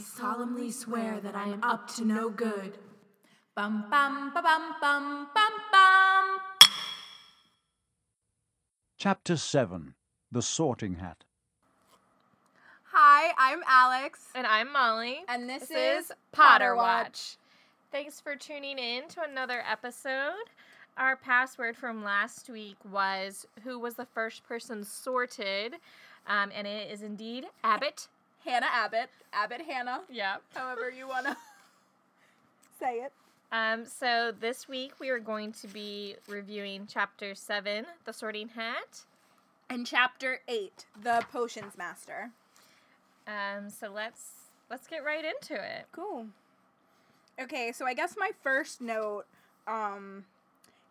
solemnly swear that I am up to no good. Bum bum ba bum bum bum bum. Chapter 7 The Sorting Hat. Hi, I'm Alex. And I'm Molly. And this, This is is Potter Watch. Thanks for tuning in to another episode. Our password from last week was Who was the first person sorted? Um, and it is indeed Abbott. Hannah Abbott. Abbott Hannah, Yeah. however you want to say it. Um, so this week we are going to be reviewing Chapter 7, The Sorting Hat. And chapter 8, The Potions Master. Um, so let's let's get right into it. Cool. Okay, so I guess my first note um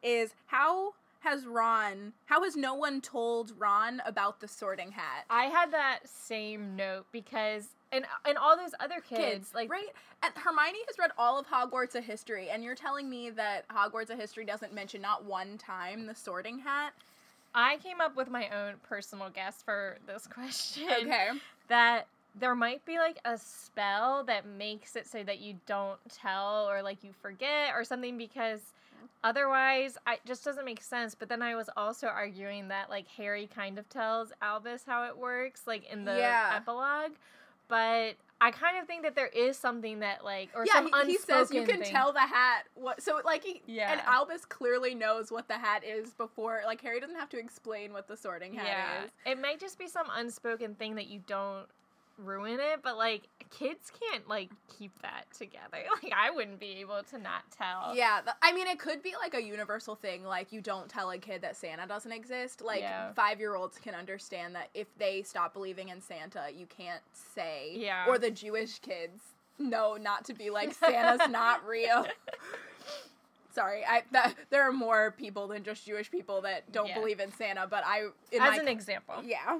is how has Ron how has no one told Ron about the sorting hat? I had that same note because and and all those other kids, like right and hermione has read all of hogwarts a history and you're telling me that hogwarts a history doesn't mention not one time the sorting hat I came up with my own personal guess for this question. okay That there might be like a spell that makes it so that you don't tell or like you forget or something because otherwise I, it just doesn't make sense. But then I was also arguing that like Harry kind of tells Albus how it works, like in the Yeah. epilogue. But I kind of think that there is something that like or yeah some he, unspoken he says you can thing. tell the hat what so like he Yeah. and albus clearly knows what the hat is before like harry doesn't have to explain what the sorting hat yeah, is it might just be some unspoken thing that you don't ruin it, but like kids can't like keep that together. Like I wouldn't be able to not tell. Yeah, th- I mean, it could be like a universal thing. Like, you don't tell a kid that Santa doesn't exist. Like, Yeah. five year olds can understand that if they stop believing in Santa, you can't say. Yeah. Or the Jewish kids know not to be like, Santa's not real. Sorry, I that there are more people than just Jewish people that don't Yeah. believe in Santa, but I in As my an example. yeah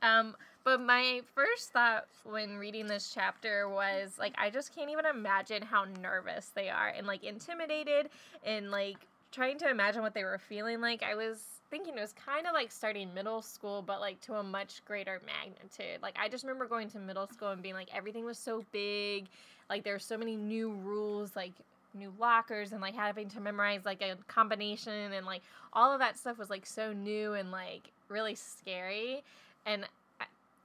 Um, but my first thought when reading this chapter was like, I just can't even imagine how nervous they are and like intimidated and like trying to imagine what they were feeling like. I was thinking it was kind of like starting middle school, but like to a much greater magnitude. Like, I just remember going to middle school and being like, everything was so big. Like, there were so many new rules, like, new lockers and like having to memorize like a combination and like all of that stuff was like so new and like really scary and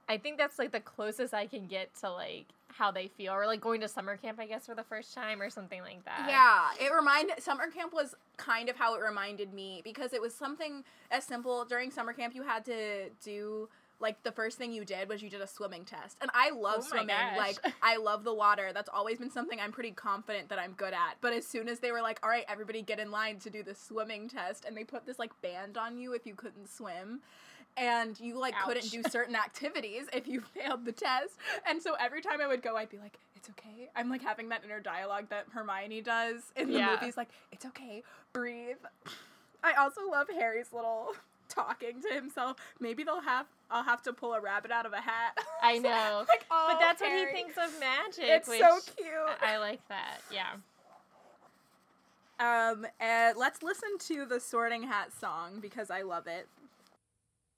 I, think that's like the closest I can get to like how they feel or like going to summer camp I guess for the first time or something like that. Yeah, it reminded summer camp was kind of how it reminded me because it was something as simple during summer camp you had to do like the first thing you did was you did a swimming test. And I love Oh swimming. gosh. Like I love the water. That's always been something I'm pretty confident that I'm good at. But as soon as they were like, "All right, everybody get in line to do the swimming test." And they put this like band on you if you couldn't swim. And you like couldn't do certain activities if you failed the test. And so every time I would go, I'd be like, "It's okay." I'm like having that inner dialogue that Hermione does in the Yeah. movies, like, "It's okay, breathe." I also love Harry's little talking to himself. Maybe they'll have I'll have to pull a rabbit out of a hat. I know. like, oh, but that's Harry. what he thinks of magic. It's so cute. I I like that. Yeah. Um, and let's listen to the Sorting Hat song because I love it.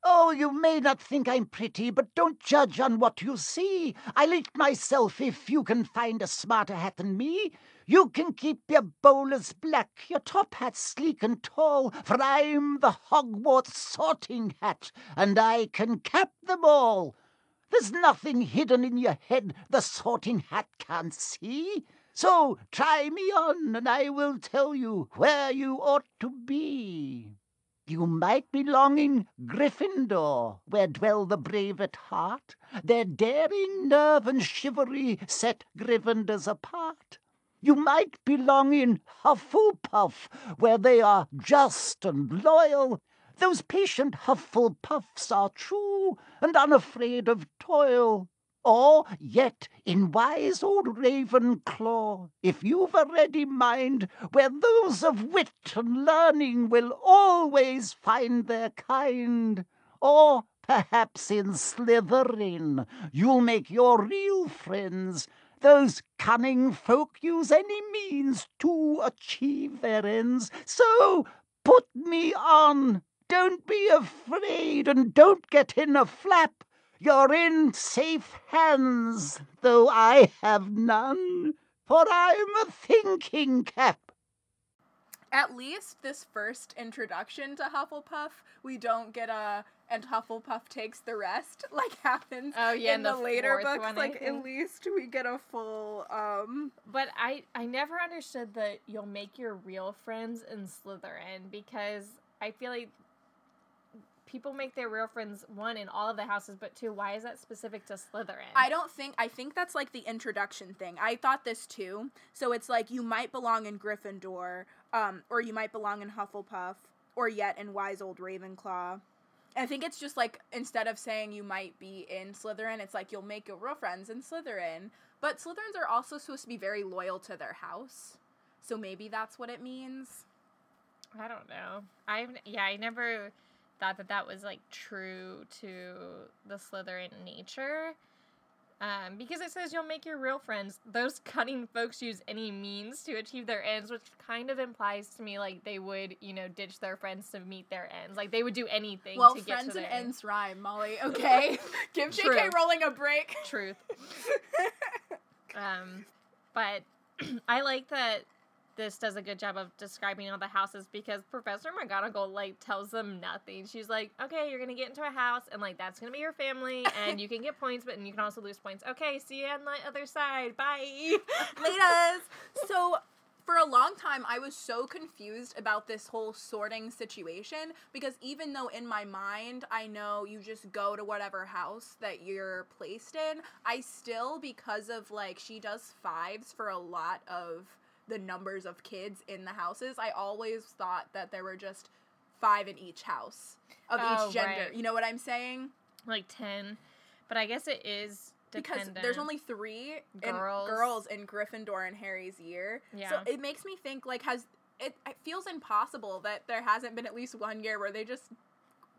Oh, you may not think I'm pretty, but don't judge on what you see. I'll eat myself if you can find a smarter hat than me. You can keep your bowlers black, your top hat sleek and tall, for I'm the Hogwarts sorting hat, and I can cap them all. There's nothing hidden in your head the sorting hat can't see. So try me on, and I will tell you where you ought to be. You might be longing Gryffindor, where dwell the brave at heart. Their daring nerve and chivalry set Gryffindors apart. You might be longing Hufflepuff, where they are just and loyal. Those patient Hufflepuffs are true and unafraid of toil. Or yet in wise old Ravenclaw, if you've a ready mind, where those of wit and learning will always find their kind. Or perhaps in Slytherin you'll make your real friends. Those cunning folk use any means to achieve their ends. So put me on. Don't be afraid and don't get in a flap. You're in safe hands, though I have none, for I'm a thinking cap. At least this first introduction to Hufflepuff, we don't get a and Hufflepuff takes the rest like happens Oh, yeah, in in the, the later books. one, like at least we get a full um But I I never understood that you'll make your real friends in Slytherin because I feel like people make their real friends one in all of the houses, but two, why is that specific to Slytherin? I don't think I think that's like the introduction thing. I thought this too. So it's like you might belong in Gryffindor, um, or you might belong in Hufflepuff, or yet in Wise Old Ravenclaw. I think it's just like instead of saying you might be in Slytherin, it's like you'll make your real friends in Slytherin. But Slytherins are also supposed to be very loyal to their house. So maybe that's what it means. I don't know. I've yeah, I never thought that that was like true to the Slytherin nature. Um, because it says you'll make your real friends. Those cunning folks use any means to achieve their ends, which kind of implies to me like they would, you know, ditch their friends to meet their ends. Like they would do anything Well, to get friends to and their ends rhyme, Molly. Okay, give J.K. True. Rowling a break. Truth. Um, but I like that this does a good job of describing all the houses because Professor McGonagall like tells them nothing. She's like, "Okay, you're gonna get into a house, and like that's gonna be your family, and you can get points, but and you can also lose points. Okay, see you on the other side. Bye." Laters. So for a long time I was so confused about this whole sorting situation because even though in my mind I know you just go to whatever house that you're placed in, I still because of like she does fives for a lot of the numbers of kids in the houses, I always thought that there were just five in each house of Oh, each gender. right. You know what I'm saying? like ten, but I guess it is because there's only three in- Girls. girls in Gryffindor in Harry's year. Yeah. So it makes me think like has it, it feels impossible that there hasn't been at least one year where they just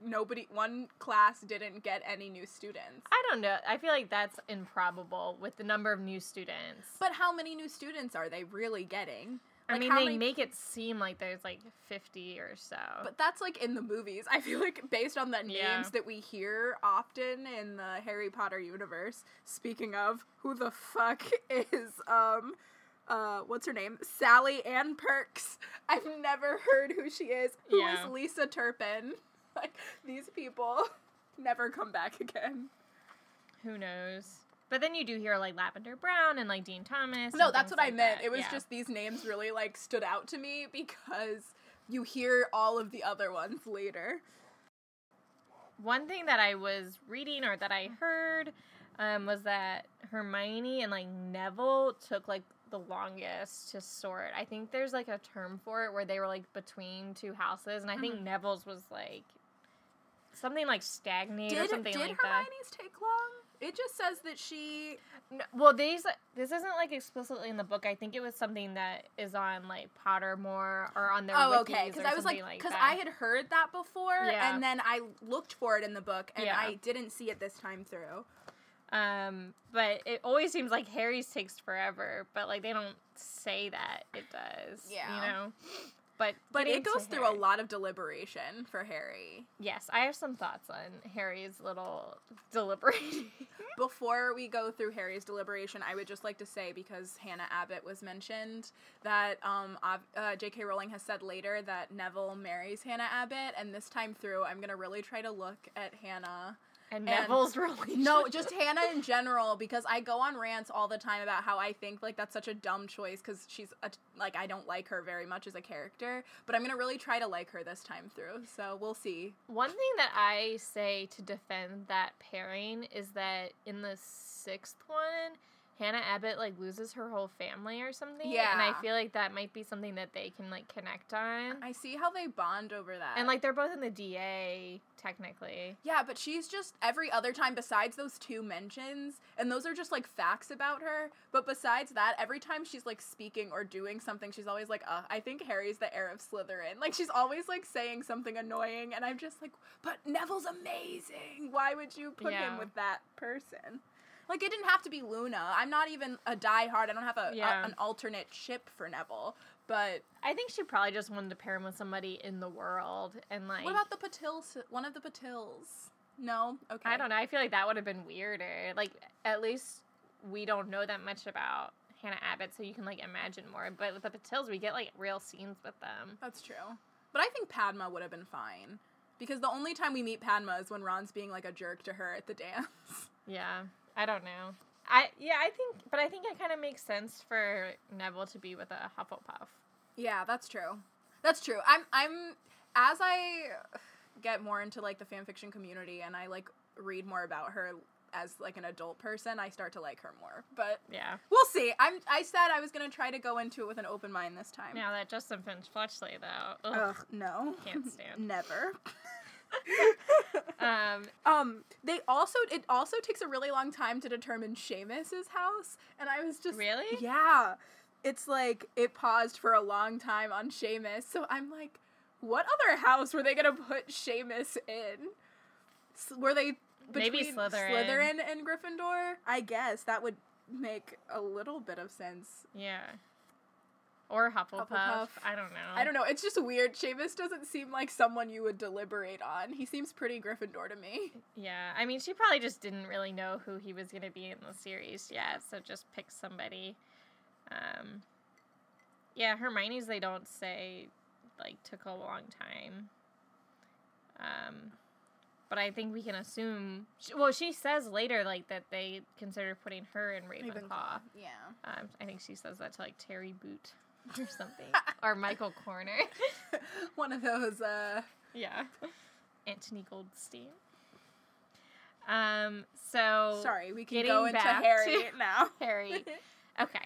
nobody one class didn't get any new students. I don't know. I feel like that's improbable with the number of new students. But how many new students are they really getting? I mean, they many- make it seem like there's like 50 or so. But that's like in the movies. I feel like based on the names Yeah. that we hear often in the Harry Potter universe. Speaking of, who the fuck is um uh what's her name? Sally Ann Perks. I've never heard who she is. Who is Yeah. Lisa Turpin? Like these people never come back again. Who knows? But then you do hear like Lavender Brown and like Dean Thomas. No, that's what I meant. that. It was Yeah. just these names really like stood out to me because you hear all of the other ones later. one thing that I was reading or that I heard um, was that Hermione and like Neville took like the longest to sort. I think there's like a term for it where they were like between two houses, and I think Neville's was like something like stagnate or something like that. Did like Hermione's take long? It just says that she. No, well, these this isn't like explicitly in the book. I think it was something that is on like Pottermore or on their Oh, okay. Because I was like, because that. I had heard that before, Yeah. and then I looked for it in the book, and Yeah. I didn't see it this time through. Um, but it always seems like Harry's takes forever, but like they don't say that it does. Yeah. You know? But But it goes through Harry- a lot of deliberation for Harry. Yes, I have some thoughts on Harry's little deliberating. Before we go through Harry's deliberation, I would just like to say because Hannah Abbott was mentioned that um, uh, J.K. Rowling has said later that Neville marries Hannah Abbott, and this time through, I'm gonna really try to look at Hannah and And- Neville's really No, just Hannah in general because I go on rants all the time about how I think like that's such a dumb choice because she's a, like I don't like her very much as a character, but I'm gonna really try to like her this time through. So we'll see. One thing that I say to defend that pairing is that in the sixth one, Hannah Abbott like loses her whole family or something. Yeah. And I feel like that might be something that they can like connect on. I see how they bond over that. And like they're both in the DA technically. yeah, but she's just every other time besides those two mentions, and those are just like facts about her. But besides that, every time she's like speaking or doing something, she's always like, "Uh, I think Harry's the heir of Slytherin." Like she's always like saying something annoying, and I'm just like, "But Neville's amazing. Why would you put him with that person?" Like it didn't have to be Luna. I'm not even a diehard. I don't have a, a- an alternate ship for Neville. But I think she probably just wanted to pair him with somebody in the world and like what about the Patils? One of the Patils. No. Okay. I don't know. I feel like that would have been weirder. Like at least we don't know that much about Hannah Abbott, so you can like imagine more. But with the Patils, we get like real scenes with them. That's true. But I think Padma would have been fine. Because the only time we meet Padma is when Ron's being like a jerk to her at the dance. Yeah, I don't know. I yeah, I think, but I think it kind of makes sense for Neville to be with a Hufflepuff. Yeah, that's true. That's true. I'm I'm as I get more into like the fan fiction community and I like read more about her as like an adult person, I start to like her more. But Yeah. we'll see. I'm I said I was gonna try to go into it with an open mind this time. Now that Justin Finch Fletchley though, ugh, Ugh, no. can't stand. Never. um, Um, they also it also takes a really long time to determine Seamus's house, and I was just Really? yeah. It's like it paused for a long time on Seamus, so I'm like, what other house were they gonna put Seamus in? S- Were they Maybe between Slytherin. Slytherin and Gryffindor? I guess that would make a little bit of sense. yeah. Or Hufflepuff. Hufflepuff. I don't know. I don't know. It's just weird. Seamus doesn't seem like someone you would deliberate on. He seems pretty Gryffindor to me. Yeah, I mean, she probably just didn't really know who he was gonna be in the series yet, so just pick somebody. Um, yeah, Hermione's they don't say like took a long time. Um, but I think we can assume. sh well, she says later like that they consider putting her in Ravenclaw. Yeah. Um, I think she says that to like Terry Boot or something, or Michael Corner. One of those uh yeah, Anthony Goldstein. Um. So sorry, we can go into Harry now. Harry. Okay.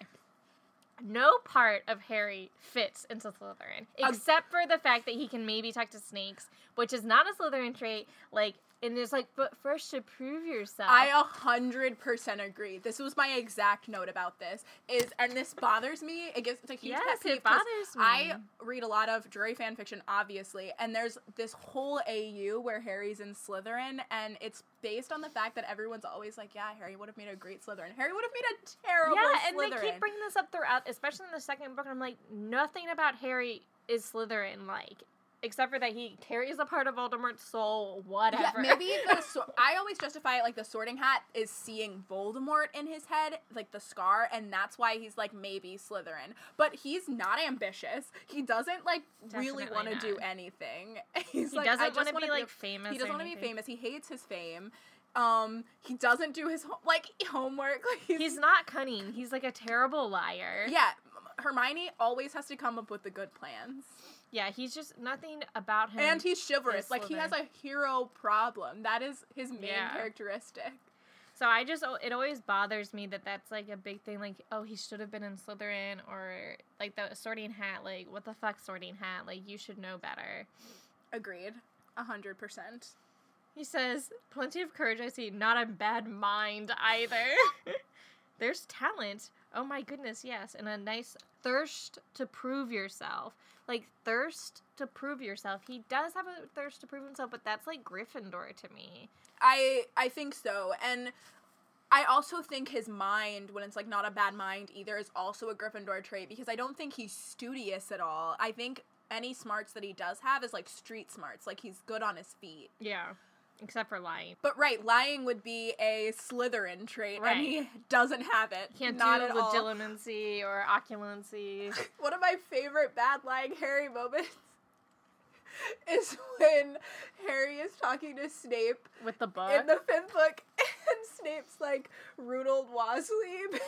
No part of Harry fits into Slytherin, except for the fact that he can maybe talk to snakes, which is not a Slytherin trait. Like, and it's like, but first to prove yourself. I a hundred percent agree. This was my exact note about this. Is and this bothers me. It gives it's a huge Yes, pet it bothers me. I read a lot of Drarry fan fiction, obviously, and there's this whole AU where Harry's in Slytherin, and it's based on the fact that everyone's always like, "Yeah, Harry would have made a great Slytherin. Harry would have made a terrible Slytherin. yeah, and Slytherin." they keep bringing this up throughout, especially in the second book. And I'm like, nothing about Harry is Slytherin like, except for that he carries a part of Voldemort's soul. Whatever. Yeah, maybe the so- I always justify it like the Sorting Hat is seeing Voldemort in his head, like the scar, and that's why he's like maybe Slytherin. But he's not ambitious. He doesn't like really want to do anything. He's he like, doesn't want to be like famous. He doesn't want to be famous. He hates his fame. Um, he doesn't do his like homework. Like he's, He's not cunning. He's like a terrible liar. yeah. Hermione always has to come up with the good plans, Yeah, he's just nothing about him. and he's chivalrous. Like he has a hero problem. That is his main Yeah. characteristic. So I just it always bothers me that that's like a big thing. Like, oh, he should have been in Slytherin, or like the Sorting Hat. Like, what the fuck, Sorting Hat? Like, you should know better. Agreed. A hundred percent. He says, "Plenty of courage, I see. Not a bad mind either. There's talent. Oh my goodness, yes, and a nice thirst to prove yourself. Like thirst to prove yourself. He does have a thirst to prove himself, but that's like Gryffindor to me. I I think so, and I also think his mind, when it's like not a bad mind either, is also a Gryffindor trait because I don't think he's studious at all. I think any smarts that he does have is like street smarts, like he's good on his feet. Yeah, except for lying. But right, lying would be a Slytherin trait, and he doesn't have it. Can't not do at all. legilimency or occlumency. One of my favorite bad lying Harry moments is when Harry is talking to Snape with the book. in the fifth book, and Snape's like Roonil Wazlib.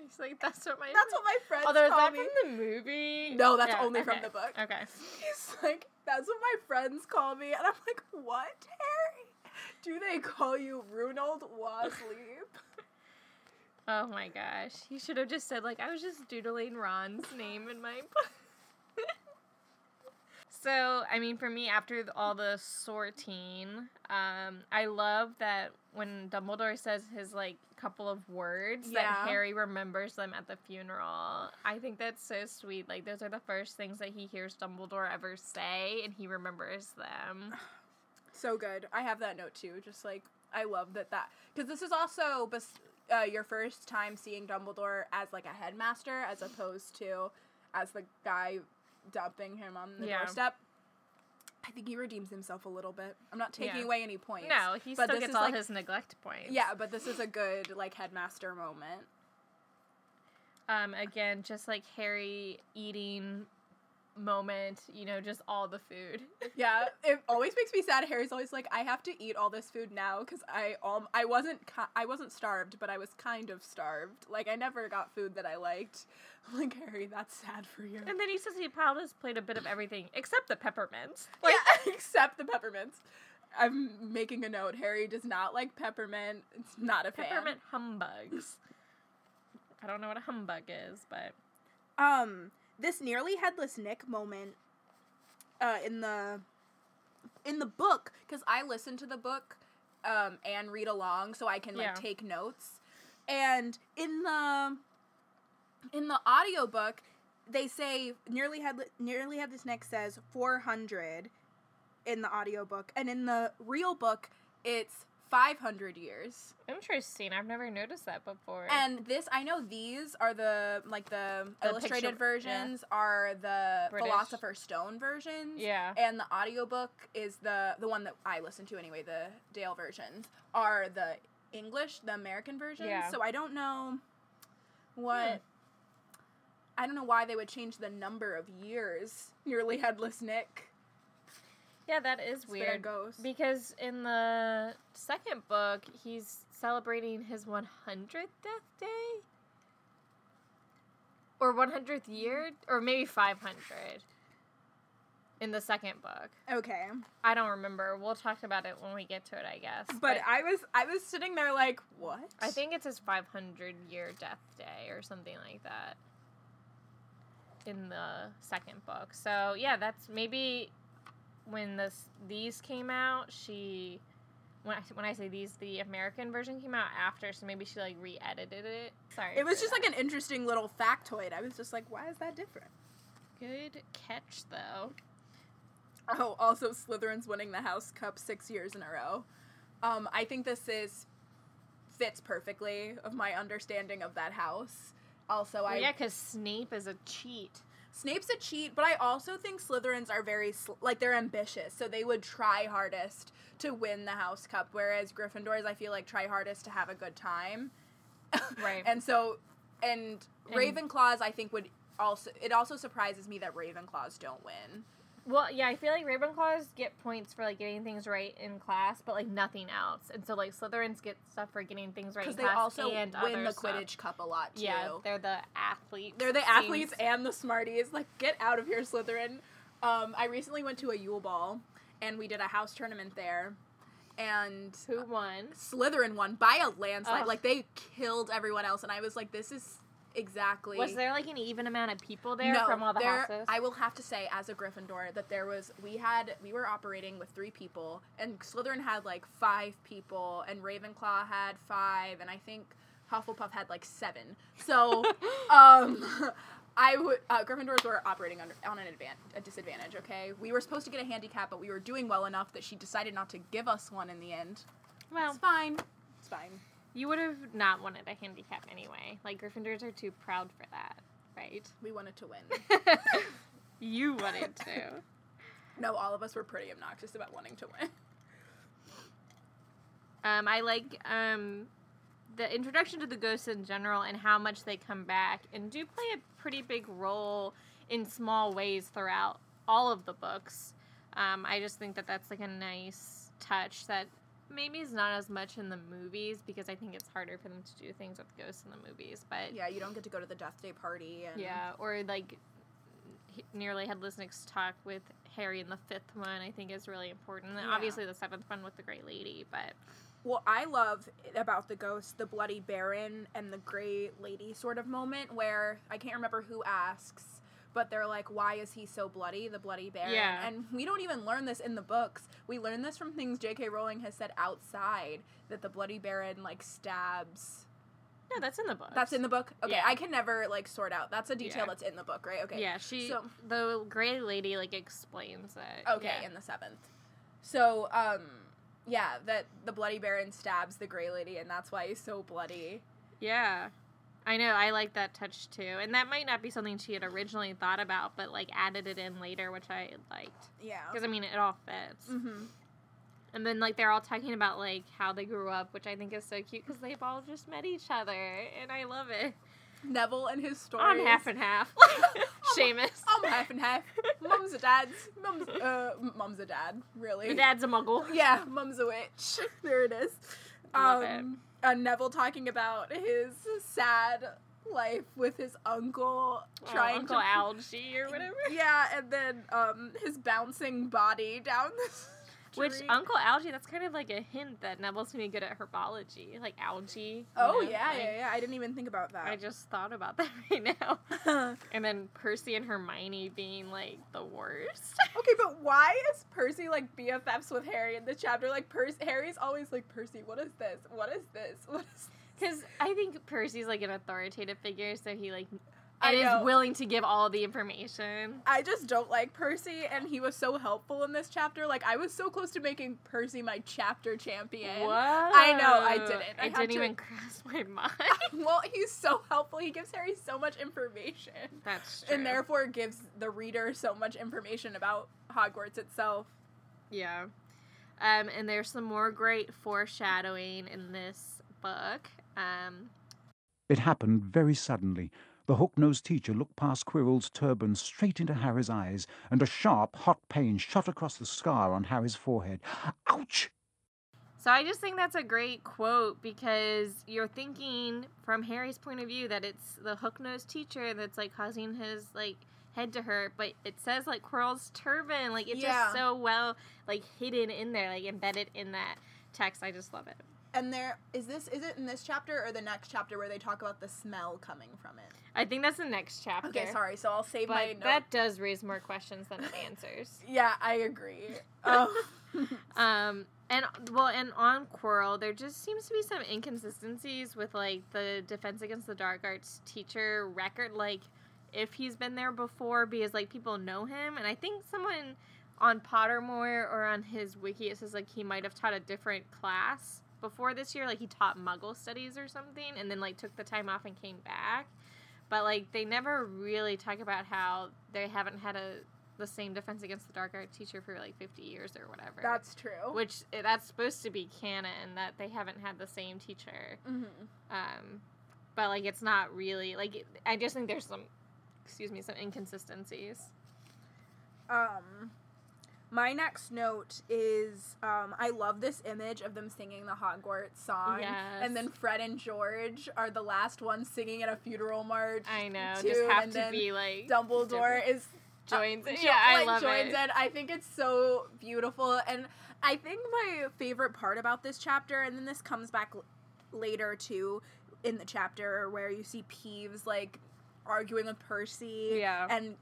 He's like, that's what my That's what my friends call me. Although is that me. from the movie? No, that's Yeah, only from the book. Okay. He's like, that's what my friends call me, and I'm like, what, Harry? Do they call you Roonil Wazlib? Oh my gosh. He should have just said like I was just doodling Ron's name in my book. so, I mean for me after all the sorting, um I love that when Dumbledore says his like couple of words Yeah. that Harry remembers them at the funeral. I think that's so sweet. Like those are the first things that he hears Dumbledore ever say and he remembers them. so good. I have that note too. Just like I love that that because this is also bes- uh, your first time seeing Dumbledore as like a headmaster as opposed to as the guy dumping him on the Yeah. doorstep. I think he redeems himself a little bit. I'm not taking Yeah. away any points. No, he but still gets all like- his neglect points. Yeah, but this is a good like headmaster moment. Um, again, just like Harry eating moment, you know, just all the food. Yeah, it always makes me sad. Harry's always like, I have to eat all this food now because I um I wasn't ki- I wasn't starved, but I was kind of starved. Like I never got food that I liked. I'm like Harry, that's sad for you. And then he says he piled his plate a bit of everything except the peppermints. Like except the peppermints. I'm making a note. Harry does not like peppermint. It's not a fan. Peppermint humbugs. I don't know what a humbug is, but um this nearly headless nick moment uh in the in the book because i listen to the book um and read along so i can like Yeah. take notes and in the in the audiobook they say nearly headless nearly headless nick says 400 in the audiobook and in the real book it's 500 years interesting. I've never noticed that before. and this, I know these are the like the, The illustrated picture- yeah. versions are the British. Philosopher's Stone versions. yeah, And the audiobook is the the one that I listen to anyway, the Dale versions are the English, the American versions. Yeah. So I don't know what Hmm. I don't know why they would change the number of years nearly headless Nick. Yeah, that is It's been a weird. ghost. Because in the second book, he's celebrating his 100th death day? Or 100th year? Or maybe 500 in the second book. Okay. I don't remember. We'll talk about it when we get to it, I guess. But I was I was sitting there like, what? I think it's his 500 year death day or something like that in the second book. So, yeah, that's maybe when this these came out, she when I, when I say these, the American version came out after, so maybe she like re-edited it. Sorry. It was just that. like an interesting little factoid. I was just like, why is that different? good catch though. Oh, also Slytherin's winning the House Cup six years in a row. Um, I think this is fits perfectly of my understanding of that house. Also, Well, I yeah, because Snape is a cheat. Snape's a cheat, but I also think Slytherins are very sl- like they're ambitious, so they would try hardest to win the House Cup, whereas Gryffindors I feel like try hardest to have a good time. Right. and so, and, And- Ravenclaws I think would also it also surprises me that Ravenclaws don't win. Well, yeah, I feel like Ravenclaws get points for like getting things right in class, but like nothing else. And so like Slytherins get stuff for getting things right in Because they class also and win the stuff. Quidditch Cup a lot too. Yeah, they're the athletes. They're the athletes seems. and the smarties. Like, get out of here, Slytherin. Um, I recently went to a Yule Ball, and we did a house tournament there, and Who won? Slytherin won by a landslide. Ugh. Like, they killed everyone else, and I was like, this is exactly. Was there like an even amount of people there no, from all the there, houses? I will have to say, as a Gryffindor, that there was we had we were operating with three people, and Slytherin had like five people, and Ravenclaw had five, and I think Hufflepuff had like seven. So, um, I would uh, Gryffindors were operating under on an advan- a disadvantage. Okay, we were supposed to get a handicap, but we were doing well enough that she decided not to give us one in the end. well, It's fine. It's fine. You would have not wanted a handicap anyway. Like Gryffindors are too proud for that, right? We wanted to win. you wanted to. no, all of us were pretty obnoxious about wanting to win. Um, I like um, the introduction to the ghosts in general and how much they come back and do play a pretty big role in small ways throughout all of the books. Um, I just think that that's like a nice touch that maybe is not as much in the movies because I think it's harder for them to do things with ghosts in the movies. But Yeah, you don't get to go to the Death Day party. And yeah, or like nearly headless Nick's talk with Harry in the fifth one, I think is really important. Yeah. obviously the seventh one with the Grey Lady, but What I love about the ghost, the Bloody Baron and the Grey Lady sort of moment where I can't remember who asks, but they're like, "Why is he so bloody?" The Bloody Baron, Yeah. and we don't even learn this in the books. We learn this from things J.K. Rowling has said outside that the Bloody Baron like stabs. no, that's in the book. That's in the book. Okay, Yeah. I can never like sort out. That's a detail Yeah. that's in the book, right? Okay. Yeah, she So- the gray lady like explains it. Okay, yeah. in the seventh. So, um, yeah, that the Bloody Baron stabs the Grey Lady, and that's why he's so bloody. yeah. I know. I like that touch too, and that might not be something she had originally thought about, but like added it in later, which I liked Yeah. because I mean it all fits. Mm-hmm. And then like they're all talking about like how they grew up, which I think is so cute because they've all just met each other, and I love it. Neville and his story. I'm half and half. Seamus. I'm half and half. Mum's a dad's. Mum's uh, mum's a dad. Really. Your dad's a muggle. Yeah, mum's a witch. there it is. Love um, uh, Neville talking about his sad life with his uncle Oh, trying Uncle to Algie or whatever. Yeah, and then um his bouncing body down the Which. Uncle Algie, that's kind of like a hint that Neville's gonna be good at herbology, like algae. you Oh know, yeah, like- yeah, yeah. I didn't even think about that. I just thought about that right now. And then Percy and Hermione being like the worst. okay, but why is Percy like BFFs with Harry in this chapter? Like Percy, Harry's always like Percy. What is this? What is this? What is? Because I think Percy's like an authoritative figure, so he like and know. is willing to give all the information. I just don't like Percy, and he was so helpful in this chapter. Like I was so close to making Percy my chapter champion. What? I know, I didn't. I It had didn't to- even cross my mind. well, he's so helpful. He gives Harry so much information. That's true. And therefore gives the reader so much information about Hogwarts itself. yeah. Um, and there's some more great foreshadowing in this book. Um, It happened very suddenly. The hook-nosed teacher looked past Quirrell's turban straight into Harry's eyes, and a sharp, hot pain shot across the scar on Harry's forehead. Ouch! So I just think that's a great quote because you're thinking from Harry's point of view that it's the hook nosed teacher that's like causing his like head to hurt, but it says like Quirrell's turban, like it's Yeah. just so well like hidden in there, like embedded in that text. I just love it. And there is this is it in this chapter or the next chapter where they talk about the smell coming from it? I think that's the next chapter. Okay, sorry. So I'll save my But note. that does raise more questions than it answers. Yeah, I agree. Oh. Um, and well, and on Quirrell, there just seems to be some inconsistencies with like the Defense Against the Dark Arts teacher record, like if he's been there before, because like people know him, and I think someone on Pottermore or on his wiki it says like he might have taught a different class before this year, like he taught Muggle studies or something, and then like took the time off and came back. But like they never really talk about how they haven't had a the same Defense Against the Dark Arts teacher for like 50 years or whatever. That's true. which eh, that's supposed to be canon that they haven't had the same teacher. hmm Um, but like it's not really like I just think there's some excuse me some inconsistencies. Um, my next note is um, I love this image of them singing the Hogwarts song, and then Fred and George are the last ones singing at a funeral march. I know too, just have and to be like Dumbledore is joins uh, it. Yeah, I love joins it. I think it's so beautiful, and I think my favorite part about this chapter, and then this comes back l- later too, in the chapter where you see Peeves like arguing with Percy, Yeah. and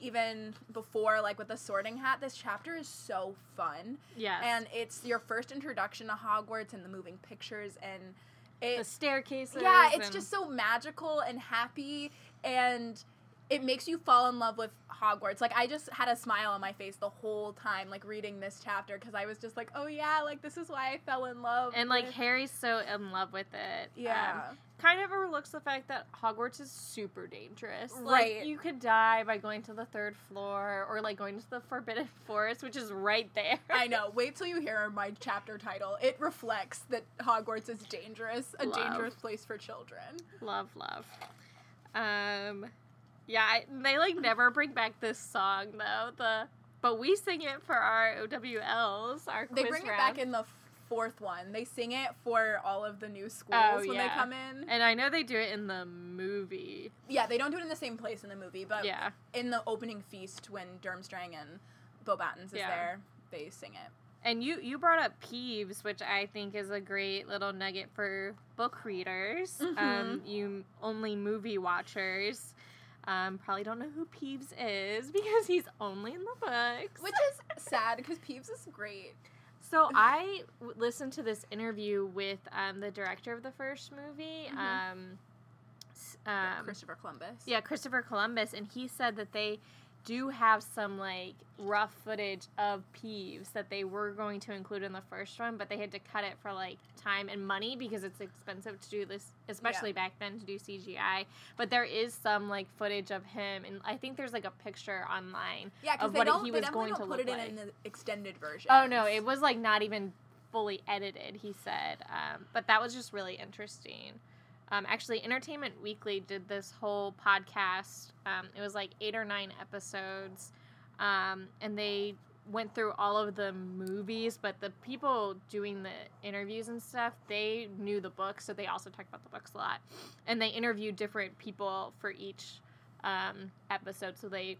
even before like with the Sorting Hat, this chapter is so fun, yeah and it's your first introduction to Hogwarts and the moving pictures, and it the staircases. yeah, it's just so magical and happy, and it makes you fall in love with Hogwarts. Like I just had a smile on my face the whole time, like reading this chapter, because I was just like, oh yeah, like this is why I fell in love. and like Harry's so in love with it. Um, yeah, kind of overlooks the fact that Hogwarts is super dangerous. Right. Like you could die by going to the third floor or like going to the Forbidden Forest, which is right there. I know. Wait till you hear my chapter title. It reflects that Hogwarts is dangerous, a Love. dangerous place for children. love, love. Um, yeah, I, they like never bring back this song though. The but we sing it for our OWLs. Our They bring it back in the fourth one. They sing it for all of the new schools Oh, when they come in. and I know they do it in the movie. yeah, they don't do it in the same place in the movie, but Yeah, in the opening feast when Durmstrang and Beauxbatons is Yeah. there, they sing it. and you you brought up Peeves, which I think is a great little nugget for book readers. Mm-hmm. Um, you only movie watchers. Um, probably don't know who Peeves is because he's only in the books. Which is sad because Peeves is great. So I w- listened to this interview with um, the director of the first movie, Mhm. um, um, Christopher Columbus. yeah, Christopher Columbus, and he said that they do have some like rough footage of Peeves that they were going to include in the first one, but they had to cut it for like time and money because it's expensive to do this, especially back then to do CGI. But there is some like footage of him, and I think there's like a picture online Yeah, of what don't. he they was going to don't look put it like. in, in the extended version. Oh no, it was like not even fully edited. He said, um, but that was just really interesting. Um, actually, Entertainment Weekly did this whole podcast. Um, it was like eight or nine episodes, um, and they went through all of the movies. But the people doing the interviews and stuff, they knew the books, so they also talked about the books a lot. And they interviewed different people for each um, episode. So they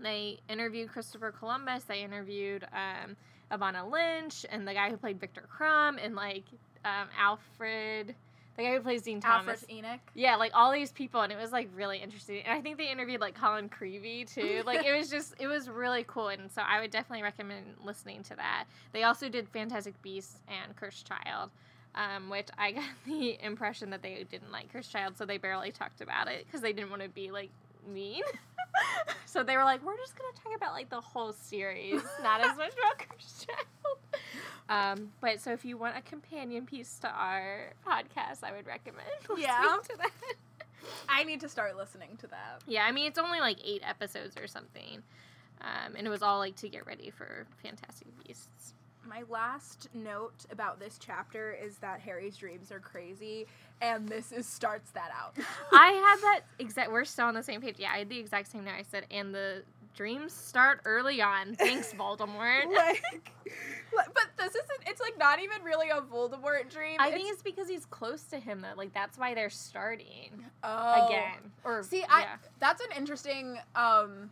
they interviewed Christopher Columbus. They interviewed um, Evanna Lynch and the guy who played Viktor Krum and like um, Alfred, the guy who plays Dean Thomas. Alfred Enoch. Yeah, like all these people, and it was like really interesting. And I think they interviewed like Colin Creevey too. Like it was just, it was really cool. And so I would definitely recommend listening to that. They also did Fantastic Beasts and Cursed Child, um, which I got the impression that they didn't like Cursed Child, so they barely talked about it because they didn't want to be like mean. so they were like, we're just gonna talk about like the whole series, not as much about Cursed Child. Um, but so if you want a companion piece to our podcast, I would recommend listening Yeah. to that. I need to start listening to that. Yeah, I mean it's only like eight episodes or something, um, and it was all like to get ready for Fantastic Beasts. My last note about this chapter is that Harry's dreams are crazy, and this is starts that out. I had that exact. We're still on the same page. Yeah, I had the exact same note. I said, and the dreams start early on. Thanks, Voldemort. like, but this isn't. It's like not even really a Voldemort dream. I think it's because he's close to him though. Like that's why they're starting oh. again. Or See, I that's an interesting um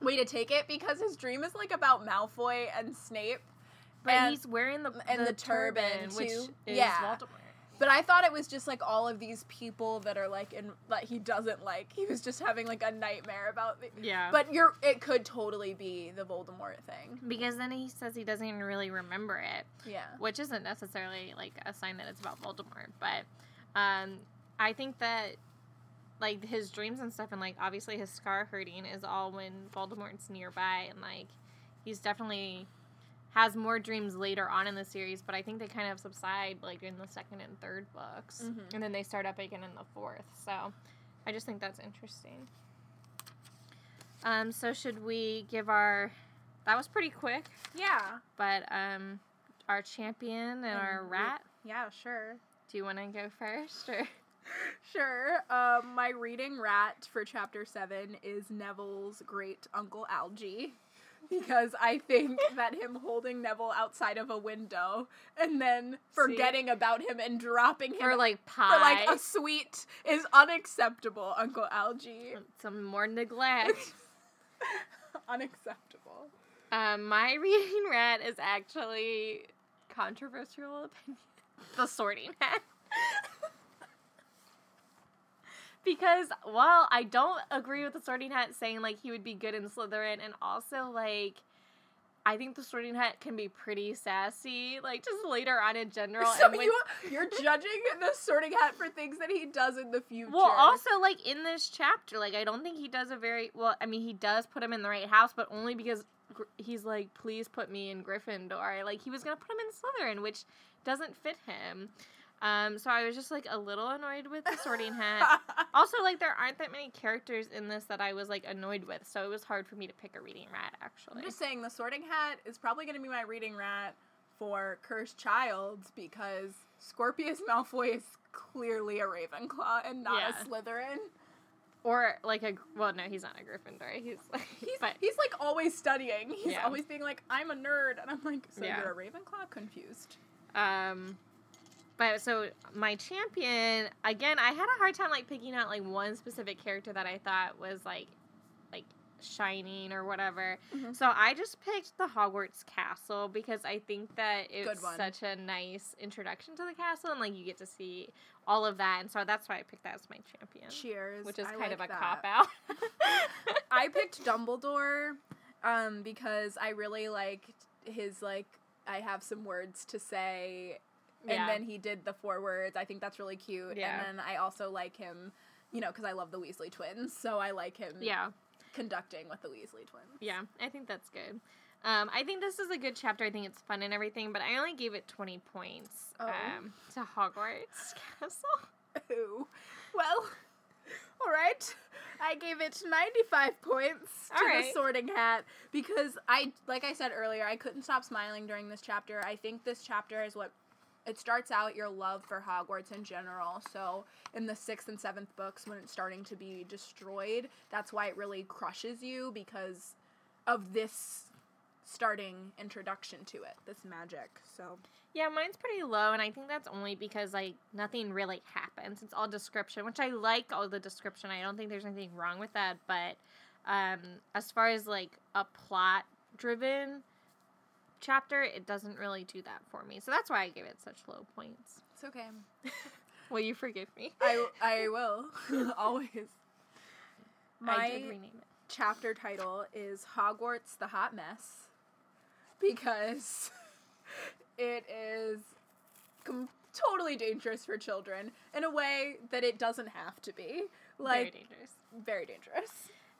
way to take it because his dream is like about Malfoy and Snape. but and- he's wearing the and the, the turban, which too. is Yeah. Voldemort. But I thought it was just like all of these people that are like in that he doesn't like. He was just having like a nightmare about the, Yeah. But you're it could totally be the Voldemort thing. because then he says he doesn't even really remember it. Yeah. which isn't necessarily like a sign that it's about Voldemort, but um, I think that like his dreams and stuff, and like obviously his scar hurting is all when Voldemort's nearby, and like he's definitely has more dreams later on in the series, but I think they kind of subside like in the second and third books, Mhm. and then they start up again in the fourth. So I just think that's interesting. Um, so should we give our? That was pretty quick, Yeah. but um, our champion and our And rat. Yeah, sure. Do you want to go first, or Sure. Um, my reading rat for chapter seven is Neville's great uncle Algie. Because I think that him holding Neville outside of a window and then forgetting about him and dropping him for like pie for like a sweet is unacceptable, Uncle Algie. some more neglect. unacceptable. um, my reading rat is actually controversial opinion. the Sorting Hat. because while I don't agree with the Sorting Hat saying like he would be good in Slytherin, and also like. I think the Sorting Hat can be pretty sassy, like just later on in general. So and when- you you're judging the sorting hat for things that he does in the future. Well, also like in this chapter, like I don't think he does a very well. I mean, he does put him in the right house, but only because he's like, "Please put me in Gryffindor." Like he was gonna put him in Slytherin, which doesn't fit him. Um, so I was just like a little annoyed with the Sorting Hat. also, like there aren't that many characters in this that I was like annoyed with, so it was hard for me to pick a reading rat. Actually, I'm just saying the sorting hat is probably going to be my reading rat for Cursed Child because Scorpius Malfoy is clearly a Ravenclaw and not Yeah. a Slytherin. or like a well, no, he's not a Gryffindor. He's like, He's, but he's like always studying. He's Yeah. always being like, I'm a nerd. And I'm like, so Yeah. you're a Ravenclaw? Confused. Um, but so my champion again, I had a hard time like picking out like one specific character that I thought was like, like shining or whatever. Mhm. So I just picked the Hogwarts Castle because I think that it's such a nice introduction to the castle and like you get to see all of that, and so that's why I picked that as my champion, Cheers. which is I kind like of a that. cop out. I picked Dumbledore um, because I really liked his like I have some words to say Yeah. and then he did the four words. I think that's really cute. Yeah. And then I also like him, you know, because I love the Weasley twins, so I like him. yeah. conducting with the Weasley twins. Yeah, I think that's good. Um, I think this is a good chapter. I think it's fun and everything, but I only gave it 20 points Oh. um, to Hogwarts Castle. Ooh. Well, all right. I gave it 95 points to All the sorting hat because I like I said earlier, I couldn't stop smiling during this chapter. I think this chapter is what it starts out your love for Hogwarts in general. So, in the 6th and 7th books when it's starting to be destroyed, that's why it really crushes you because of this starting introduction to it, this magic. So, Yeah, mine's pretty low, and I think that's only because like nothing really happens. It's all description, which I like all the description. I don't think there's anything wrong with that, but um, as far as like a plot driven chapter, it doesn't really do that for me. So that's why I gave it such low points. it's okay. Will you forgive me? I I will always. My I did rename it. chapter title is Hogwarts the Hot Mess because it is com- totally dangerous for children in a way that it doesn't have to be. Like, Very dangerous. very dangerous.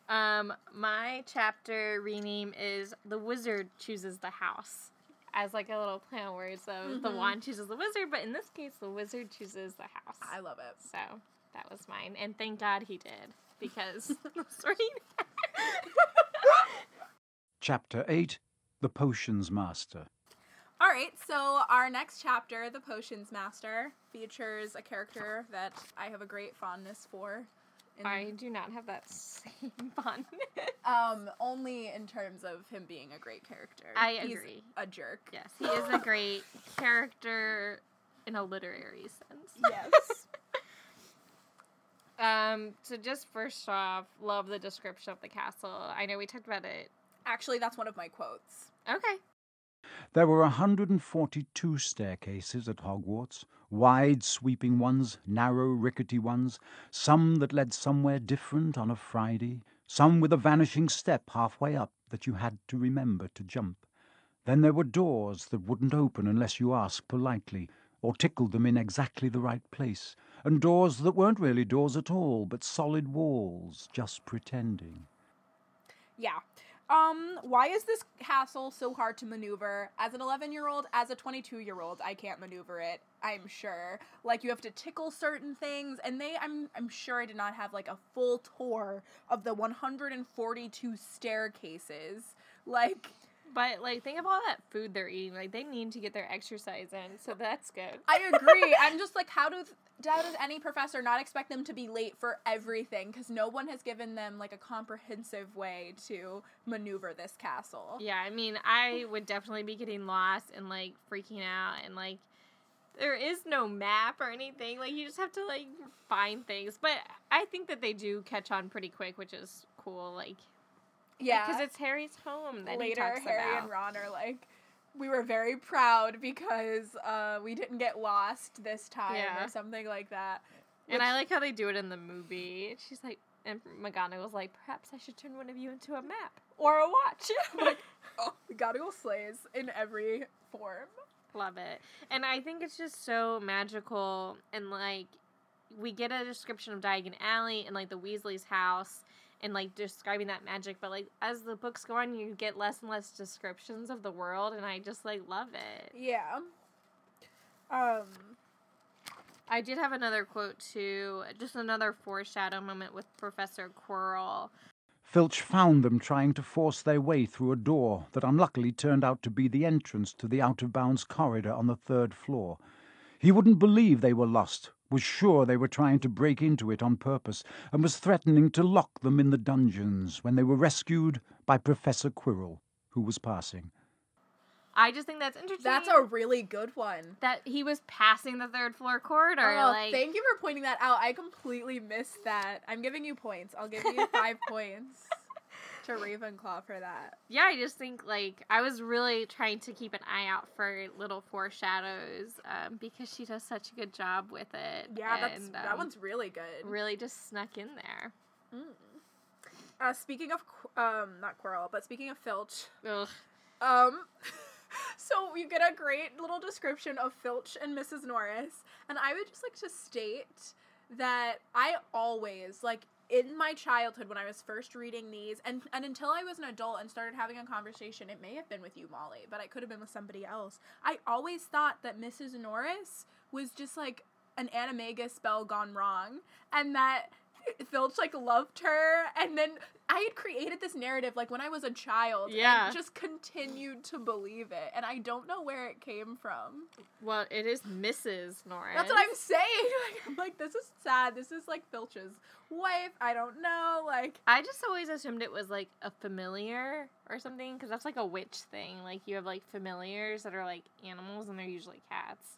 Um, my chapter rename is "The Wizard Chooses the House," as like a little play on words of the Mhm. wand chooses the wizard, but in this case, the wizard chooses the house. I love it. So that was mine, and thank God he did because sorry. Chapter 8 The Potions Master. All right, so our next chapter, The Potions Master, features a character that I have a great fondness for. In- I do not have that same fun. um, only in terms of him being a great character. I He's agree. a jerk. yes, he is a great character in a literary sense. Yes. Um, so just first off, love the description of the castle. I know we talked about it. Actually, that's one of my quotes. Okay. There were 142 staircases at Hogwarts, wide sweeping ones, narrow rickety ones, some that led somewhere different on a Friday, some with a vanishing step halfway up that you had to remember to jump. Then there were doors that wouldn't open unless you asked politely, or tickled them in exactly the right place, and doors that weren't really doors at all, but solid walls, just pretending. Yeah. Um, why is this castle so hard to maneuver? As an 11 year old, as a 22 year old, I can't maneuver it, I'm sure. Like, you have to tickle certain things, and they, I'm, I'm sure I did not have like a full tour of the 142 staircases. Like, But like, think of all that food they're eating. Like, they need to get their exercise in, so that's good. I agree. I'm just like, how do how does any professor not expect them to be late for everything? Because no one has given them like a comprehensive way to maneuver this castle. Yeah, I mean, I would definitely be getting lost and like freaking out, and like, there is no map or anything. Like, you just have to like find things. But I think that they do catch on pretty quick, which is cool. Like, Yeah, because it's Harry's home that he later talks Harry about. and Ron are like, we were very proud because uh, we didn't get lost this time Yeah. or something like that. And I like how they do it in the movie. She's like, and McGonagall's like, perhaps I should turn one of you into a map or a watch. like, oh, McGonagall slays in every form. Love it. And I think it's just so magical and like we get a description of Diagon Alley and like the Weasley's house and like describing that magic, but like as the books go on you get less and less descriptions of the world and I just like love it. Yeah. Um. I did have another quote too, just another foreshadow moment with Professor Quirrell. Filch found them trying to force their way through a door that unluckily turned out to be the entrance to the out of bounds corridor on the third floor. He wouldn't believe they were lost, was sure they were trying to break into it on purpose, and was threatening to lock them in the dungeons when they were rescued by Professor Quirrell, who was passing. I just think that's interesting. That's a really good one. that he was passing the third floor corridor. Oh, like thank you for pointing that out. I completely missed that. I'm giving you points. I'll give you five points to Ravenclaw for that. yeah, I just think like I was really trying to keep an eye out for little foreshadows um, because she does such a good job with it. Yeah, that's and, that um, one's really good. really just snuck in there. Uh, speaking of um, not Quirrell, but speaking of Filch, Ugh. um, so you get a great little description of Filch and Mrs. Norris, and I would just like to state that I always like in my childhood when I was first reading these and and until I was an adult and started having a conversation, it may have been with you, Molly, but it could have been with somebody else. I always thought that Mrs. Norris was just like an animagus spell gone wrong and that Filch like loved her and then I had created this narrative like when I was a child Yeah. and just continued to believe it and I don't know where it came from. Well, it is Mrs. Norris. That's what I'm saying. Like, I'm like, this is sad. This is like Filch's wife. I don't know. Like, I just always assumed it was like a familiar or something because that's like a witch thing. Like you have like familiars that are like animals and they're usually cats.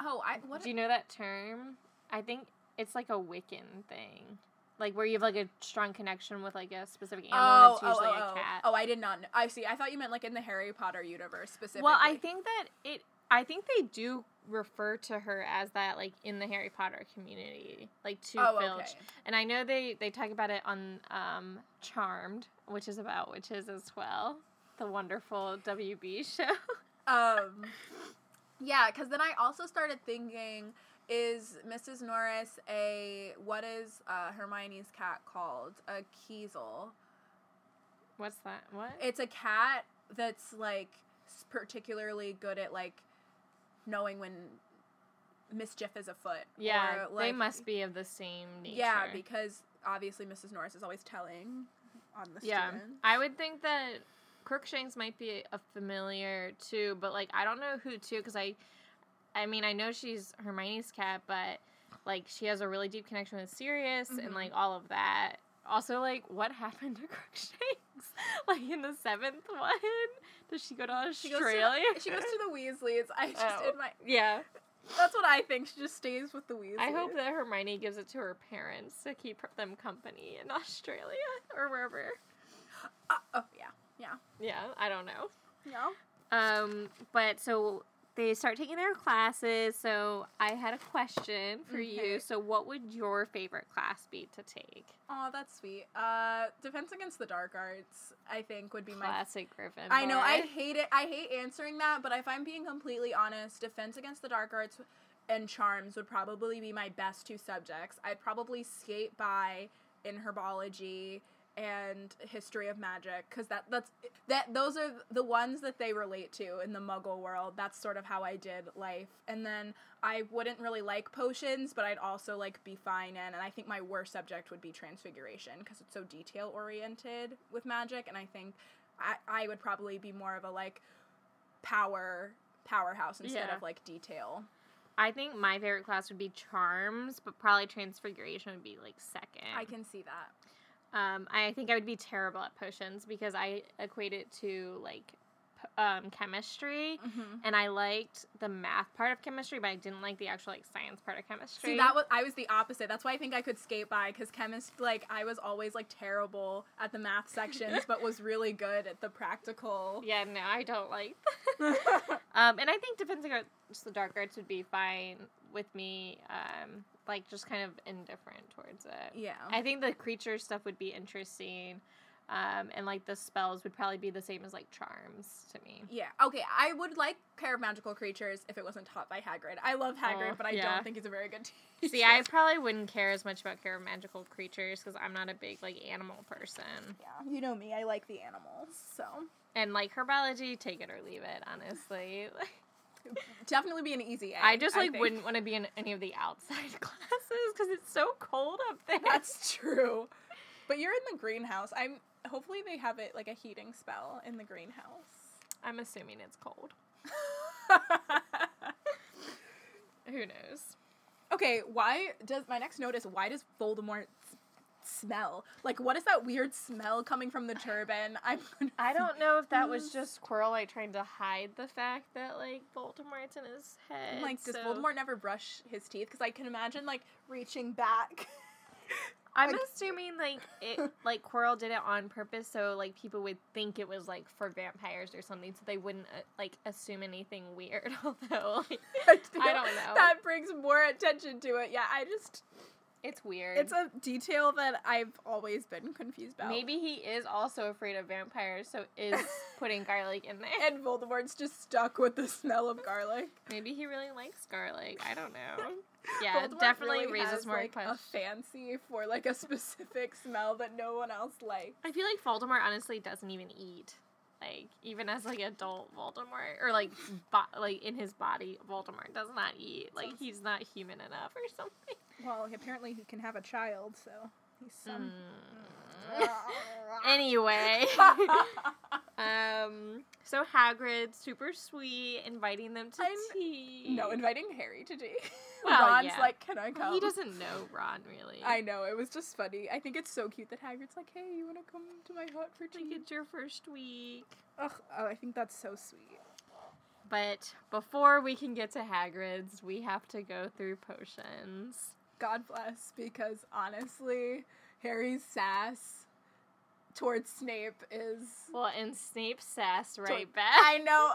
oh, I what? Do you know that term? I think it's like a Wiccan thing. Like where you have like a strong connection with like a specific animal oh, that's oh, usually oh, a cat. oh, oh, I did not know. I see. I thought you meant like in the Harry Potter universe specifically. Well, I think that it. I think they do refer to her as that, like in the Harry Potter community, like to Oh, Filch. okay. And I know they they talk about it on um, Charmed, which is about witches as well, the wonderful WB show. Um, yeah, because then I also started thinking, is Mrs. Norris a what is uh, Hermione's cat called? A Kneazle. What's that? What? It's a cat that's like particularly good at like knowing when mischief is afoot. yeah, or, they must be of the same nature. Yeah, because obviously Mrs. Norris is always telling on the yeah, students. I would think that Crookshanks might be a familiar too, but like I don't know who to because I, I mean I know she's Hermione's cat, but like she has a really deep connection with Sirius and Mhm. like all of that. Also, like what happened to Crookshanks? like in the seventh one, does she go to She goes to Australia? she goes to the Weasleys. I just Oh. in my yeah. that's what I think. She just stays with the Weasleys. I hope that Hermione gives it to her parents to keep them company in Australia or wherever. Uh, oh yeah, yeah, Yeah, I don't know. yeah. Um, but so they start taking their classes. So I had a question for Okay. you. So what would your favorite class be to take? Oh, that's sweet. Uh, Defense Against the Dark Arts, I think, would be my. Classic Gryffindor. I know I hate it. I hate answering that, but if I'm being completely honest, Defense Against the Dark Arts and Charms would probably be my best two subjects. I'd probably skate by in herbology and history of magic because that that's that those are the ones that they relate to in the muggle world that's sort of how i did life and then i wouldn't really like potions but i'd also like be fine in and i think my worst subject would be transfiguration because it's so detail oriented with magic and i think I, I would probably be more of a like power powerhouse instead Yeah. of like detail I think my favorite class would be Charms, but probably Transfiguration would be like second. i can see that Um, I think I would be terrible at potions because I equate it to like um, chemistry, mm-hmm. and I liked the math part of chemistry, but I didn't like the actual like science part of chemistry. See, that was I was the opposite. That's why I think I could skate by because chemist like I was always like terrible at the math sections, but was really good at the practical. yeah, no, I don't like. um, and I think Defense Against the Dark Arts would be fine with me. Um, like just kind of indifferent towards it. yeah. I think the creature stuff would be interesting. Um, and like the spells would probably be the same as like charms to me. yeah. Okay. I would like Care of Magical Creatures if it wasn't taught by Hagrid. I love Hagrid, Oh, but I yeah. don't think he's a very good teacher. See, I probably wouldn't care as much about care of magical creatures because I'm not a big like animal person. yeah, you know me. I like the animals, so And like herbology, take it or leave it. Honestly, definitely be an easy A. I just like think. wouldn't want to be in any of the outside classes because it's so cold up there. That's true. But you're in the greenhouse. I'm. Hopefully they have it like a heating spell in the greenhouse. I'm assuming it's cold. Who knows? Okay, why does my next note is why does Voldemort smell? Like, what is that weird smell coming from the turban? I'm. I don't know if that was just Quirrell like trying to hide the fact that like Voldemort's in his head. like, does so- Voldemort never brush his teeth? Because I can imagine like reaching back. I'm like- assuming like it like Quirrell did it on purpose so like people would think it was like for vampires or something so they wouldn't uh, like assume anything weird although like, I don't know. That brings more attention to it. Yeah, I just. It's weird. It's a detail that I've always been confused about. Maybe he is also afraid of vampires so is putting garlic in there. And Voldemort's just stuck with the smell of garlic. Maybe he really likes garlic. I don't know. Yeah, Voldemort definitely really raises has, more like, questions. a fancy for like a specific smell that no one else likes. I feel like Voldemort honestly doesn't even eat. Like even as like adult Voldemort or like bo- like in his body Voldemort does not eat. Like he's not human enough or something. Well, apparently he can have a child, so he's some. Mm. anyway, um so Hagrid super sweet inviting them to I'm- tea. no, inviting Harry to tea. Well, Ron's yeah. like, "Can I Well, come?" he doesn't know Ron really. I know it was just funny. I think it's so cute that Hagrid's like, "Hey, you want to come to my hut for like tea?" it's your first week. Ugh, oh, I think that's so sweet. But before we can get to Hagrid's, we have to go through potions. God bless, because honestly, Harry's sass towards Snape is. Well, and Snape sass right Toward- back. I know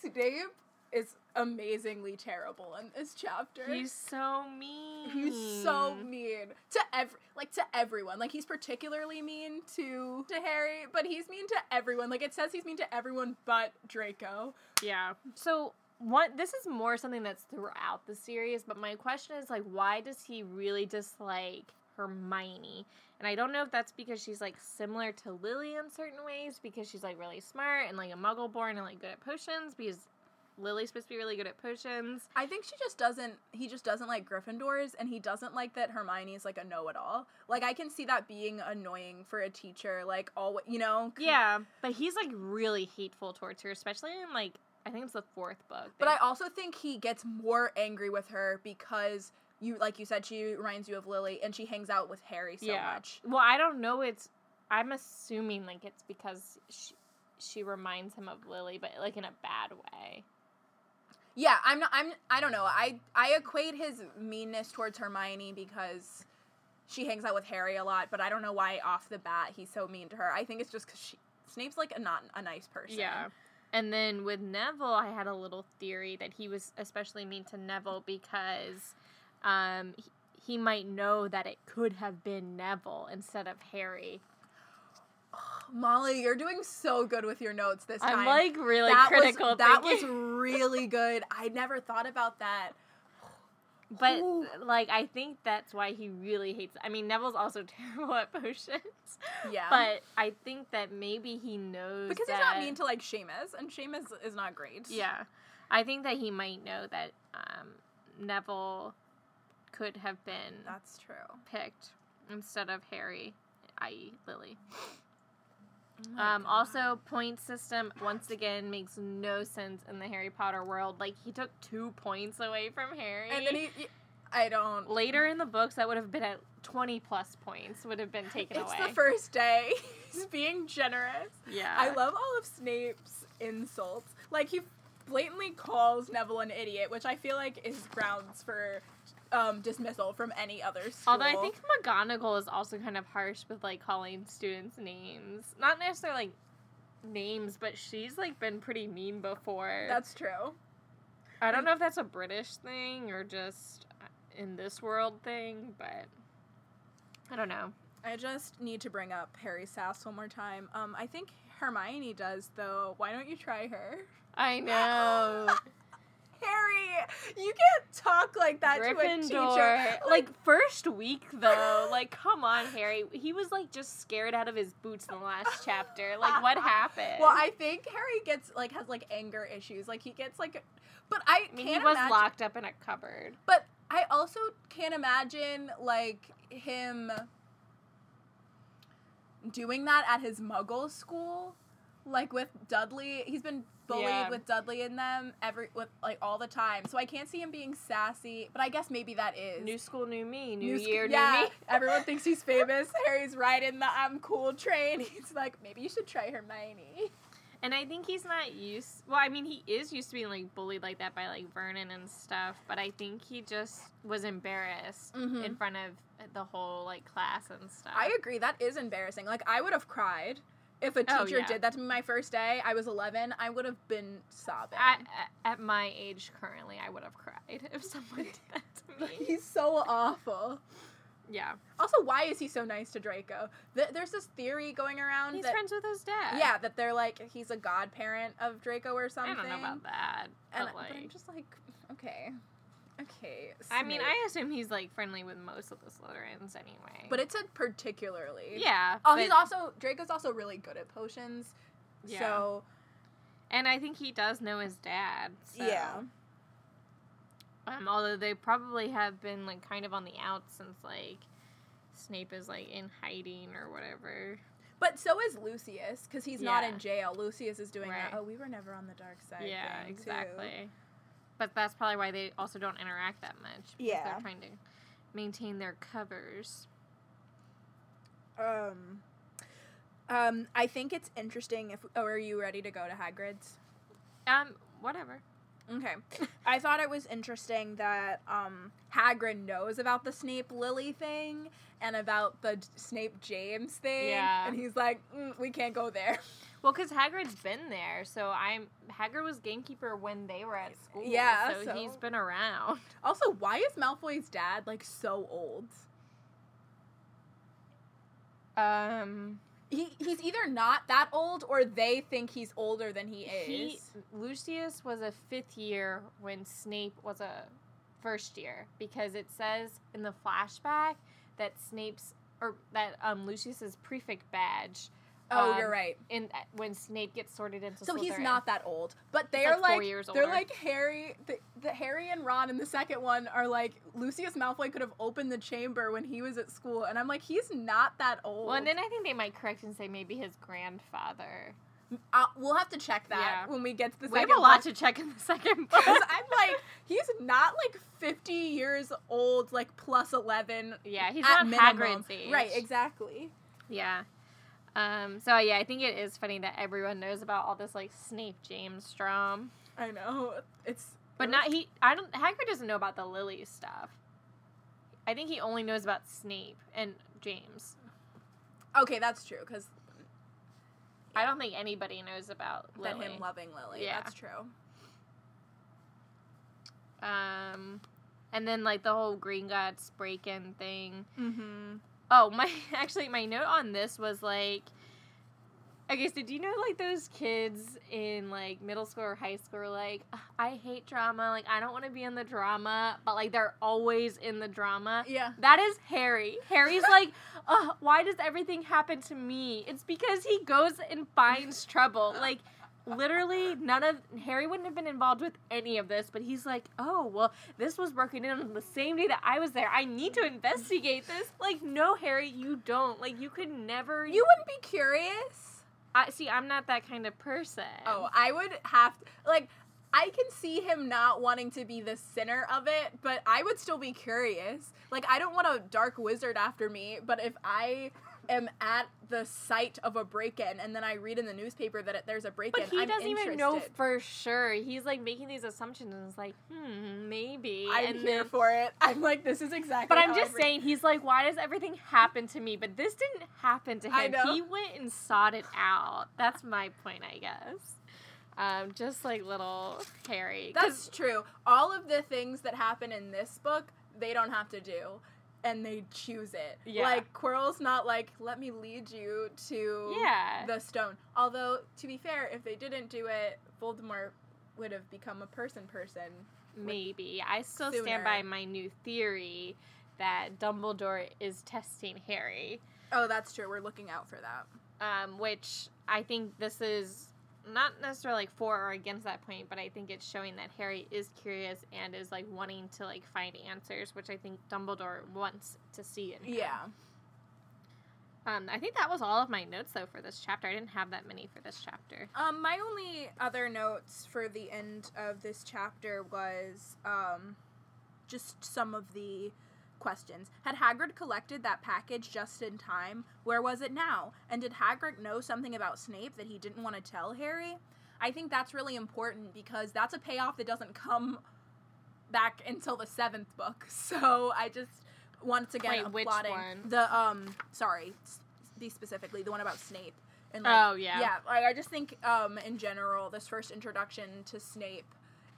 Snape is amazingly terrible in this chapter. He's so mean. He's so mean to every like to everyone. Like he's particularly mean to to Harry, but he's mean to everyone. Like it says he's mean to everyone but Draco. Yeah. So what this is more something that's throughout the series, but my question is like why does he really dislike Hermione? And I don't know if that's because she's like similar to Lily in certain ways, because she's like really smart and like a muggle born and like good at potions, because Lily's supposed to be really good at potions. I think she just doesn't he just doesn't like Gryffindors and he doesn't like that Hermione is like a know-it-all. Like I can see that being annoying for a teacher like all you know. Yeah, but he's like really hateful towards her, especially in like I think it's the fourth book. But I also think he gets more angry with her because you like you said she reminds you of Lily and she hangs out with Harry so much. Well, I don't know. It's I'm assuming like it's because she she reminds him of Lily, but like in a bad way. Yeah, I'm not I'm I don't know. I I equate his meanness towards Hermione because she hangs out with Harry a lot, but I don't know why off the bat he's so mean to her. I think it's just cuz she Snape's like a not a nice person. Yeah. And then with Neville, I had a little theory that he was especially mean to Neville because um, he, he might know that it could have been Neville instead of Harry. Molly, you're doing so good with your notes this time. I'm like really that critical. Was, that was really good. I never thought about that. But Ooh. like I think that's why he really hates. I mean, Neville's also terrible at potions. Yeah. But I think that maybe he knows because that, he's not mean to like Seamus, and Seamus is not great. Yeah, I think that he might know that um, Neville could have been that's true. picked instead of Harry, i.e., Lily. Oh Um, also, point system once again makes no sense in the Harry Potter world. Like he took two points away from Harry, and then he, he- I don't. later in the books that would have been at twenty plus points would have been taken It's away. It's the first day. He's being generous. yeah, I love all of Snape's insults. Like he blatantly calls Neville an idiot, which I feel like is grounds for um, dismissal from any other school. Although I think McGonagall is also kind of harsh with like calling students names, not necessarily like names, but she's like been pretty mean before. that's true. I don't know if that's a British thing or just uh, in this world thing, but I don't know. I just need to bring up Harry Sass one more time. Um, I think Hermione does though. Why don't you try her? I know. Harry, you can't talk like that to a Gryffindor. teacher. Like first week though, like come on, Harry. He was like just scared out of his boots in the last chapter. Like what happened? Well, I think Harry gets like has like anger issues. Like he gets like, but I, I mean, can't he was imagine. locked up in a cupboard. But I also can't imagine like him doing that at his Muggle school, like with Dudley. He's been bullied Yeah. with Dudley in them every with like all the time. So I can't see him being sassy. But I guess maybe that is New school, new me. New, sc- year, yeah, new me. everyone thinks he's famous. Harry's riding the I'm cool train. He's like, maybe you should try Hermione. And I think he's not used. Well, I mean, he is used to being like bullied like that by like Vernon and stuff. But I think he just was embarrassed Mhm. in front of the whole like class and stuff. I agree. That is embarrassing. Like I would have cried if a Oh, teacher yeah. did that to me my first day. I was 11. I would have been sobbing. at, at my age currently, I would have cried if someone did that to me. He's so awful. yeah, Also, why is he so nice to Draco? Th- there's this theory going around he's that friends with his dad. yeah, that they're like he's a godparent of Draco or something. I don't know about that. And but but I'm just like, okay. Okay. I mean, I assume he's like friendly with most of the Slytherins anyway. But it said particularly. yeah. Oh, he's also Draco's also really good at potions. Yeah. So and I think he does know his dad. So. yeah. Um, although they probably have been like kind of on the outs since like Snape is like in hiding or whatever. But so is Lucius because he's not in jail. Lucius is doing Right. that. Oh, we were never on the dark side. yeah, thing, too. But that's probably why they also don't interact that much. because Yeah. they're trying to maintain their covers. Um, um, I think it's interesting. If oh, are you ready to go to Hagrid's? Um, whatever. Okay. I thought it was interesting that um, Hagrid knows about the Snape Lily thing and about the Snape James thing. Yeah. And he's like, mm, we can't go there. Well, because Hagrid's been there, so I'm Hagrid was gamekeeper when they were at school. Yeah, so, so- he's been around. Also, why is Malfoy's dad like so old? Um, He he's either not that old or they think he's older than he is. he Lucius was a fifth year when Snape was a first year because it says in the flashback that Snape's or that um Lucius's prefect badge. Oh, um, you're right. In when Snape gets sorted into So he's not that old, but He's, they're like, four like, they're older. like Harry. The, the Harry and Ron in the second one are like Lucius Malfoy could have opened the chamber when he was at school, and I'm like, he's not that old. Well, and then I think they might correct and say maybe his grandfather. uh, we'll have to check that Yeah. when we get to the We have second a lot book. to check in the second book. Because I'm like, he's not like 50 years old, like plus 11. Yeah, he's at not minimum. Hagrid's age. Right, exactly. Yeah. Um, so yeah, I think it is funny that everyone knows about all this like Snape James Strom. I know. It's. But not he I don't Hagrid doesn't know about the Lily stuff. I think he only knows about Snape and James. Okay, that's true, because I don't think anybody knows about that him loving Lily. Yeah. That's true. um and then like the whole Gringotts break in thing. Mm-hmm. Oh, my actually my note on this was like Okay, so do you know like those kids in like middle school or high school are like, I hate drama, like I don't want to be in the drama, but like they're always in the drama. Yeah. That is Harry. Harry's like, why does everything happen to me? It's because he goes and finds trouble. Like literally none of Harry wouldn't have been involved with any of this, but he's like, "Oh, well, this was broken in on the same day that I was there. I need to investigate this." Like, no, Harry, you don't. Like, you could never. You wouldn't be curious? I see. I'm not that kind of person. Oh, I would have to, like I can see him not wanting to be the center of it, but I would still be curious. Like I don't want a dark wizard after me, but if I am at the site of a break-in and then I read in the newspaper that it, there's a break-in, But he I'm doesn't even know for sure. He's like making these assumptions and it's like, hmm, maybe. I'm and here then- for it. I'm like, this is exactly. But I'm just every- saying, he's like, why does everything happen to me? But this didn't happen to him. I know. He went and sought it out. That's my point, I guess. Um, just like little Harry. That's true. All of the things that happen in this book, they don't have to do. And they choose it. Yeah. Like Quirrell's not like, let me lead you to yeah. the stone. Although, to be fair, if they didn't do it, Voldemort would have become a person person. Maybe. I still sooner. stand by my new theory that Dumbledore is testing Harry. Oh, that's true. We're looking out for that. Um, which I think this is not necessarily like for or against that point, but I think it's showing that Harry is curious and is like wanting to like find answers, which I think Dumbledore wants to see in him. Yeah. Um, I think that was all of my notes though for this chapter. I didn't have that many for this chapter. Um, my only other notes for the end of this chapter was um, just some of the questions. Had Hagrid collected that package just in time? Where was it now? And did Hagrid know something about Snape that he didn't want to tell Harry? I think that's really important because that's a payoff that doesn't come back until the seventh book. So I just once again Wait, which applauding one? the um sorry, be specifically the one about Snape. And like, Oh, yeah. yeah. Like I just think um in general this first introduction to Snape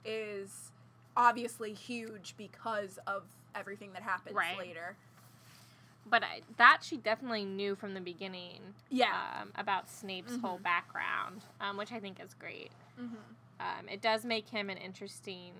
is obviously huge because of everything that happens Right. later. But I, that she definitely knew from the beginning. Yeah. Um, about Snape's whole Mhm. background, um, which I think is great. Mm-hmm. Um, it does make him an interesting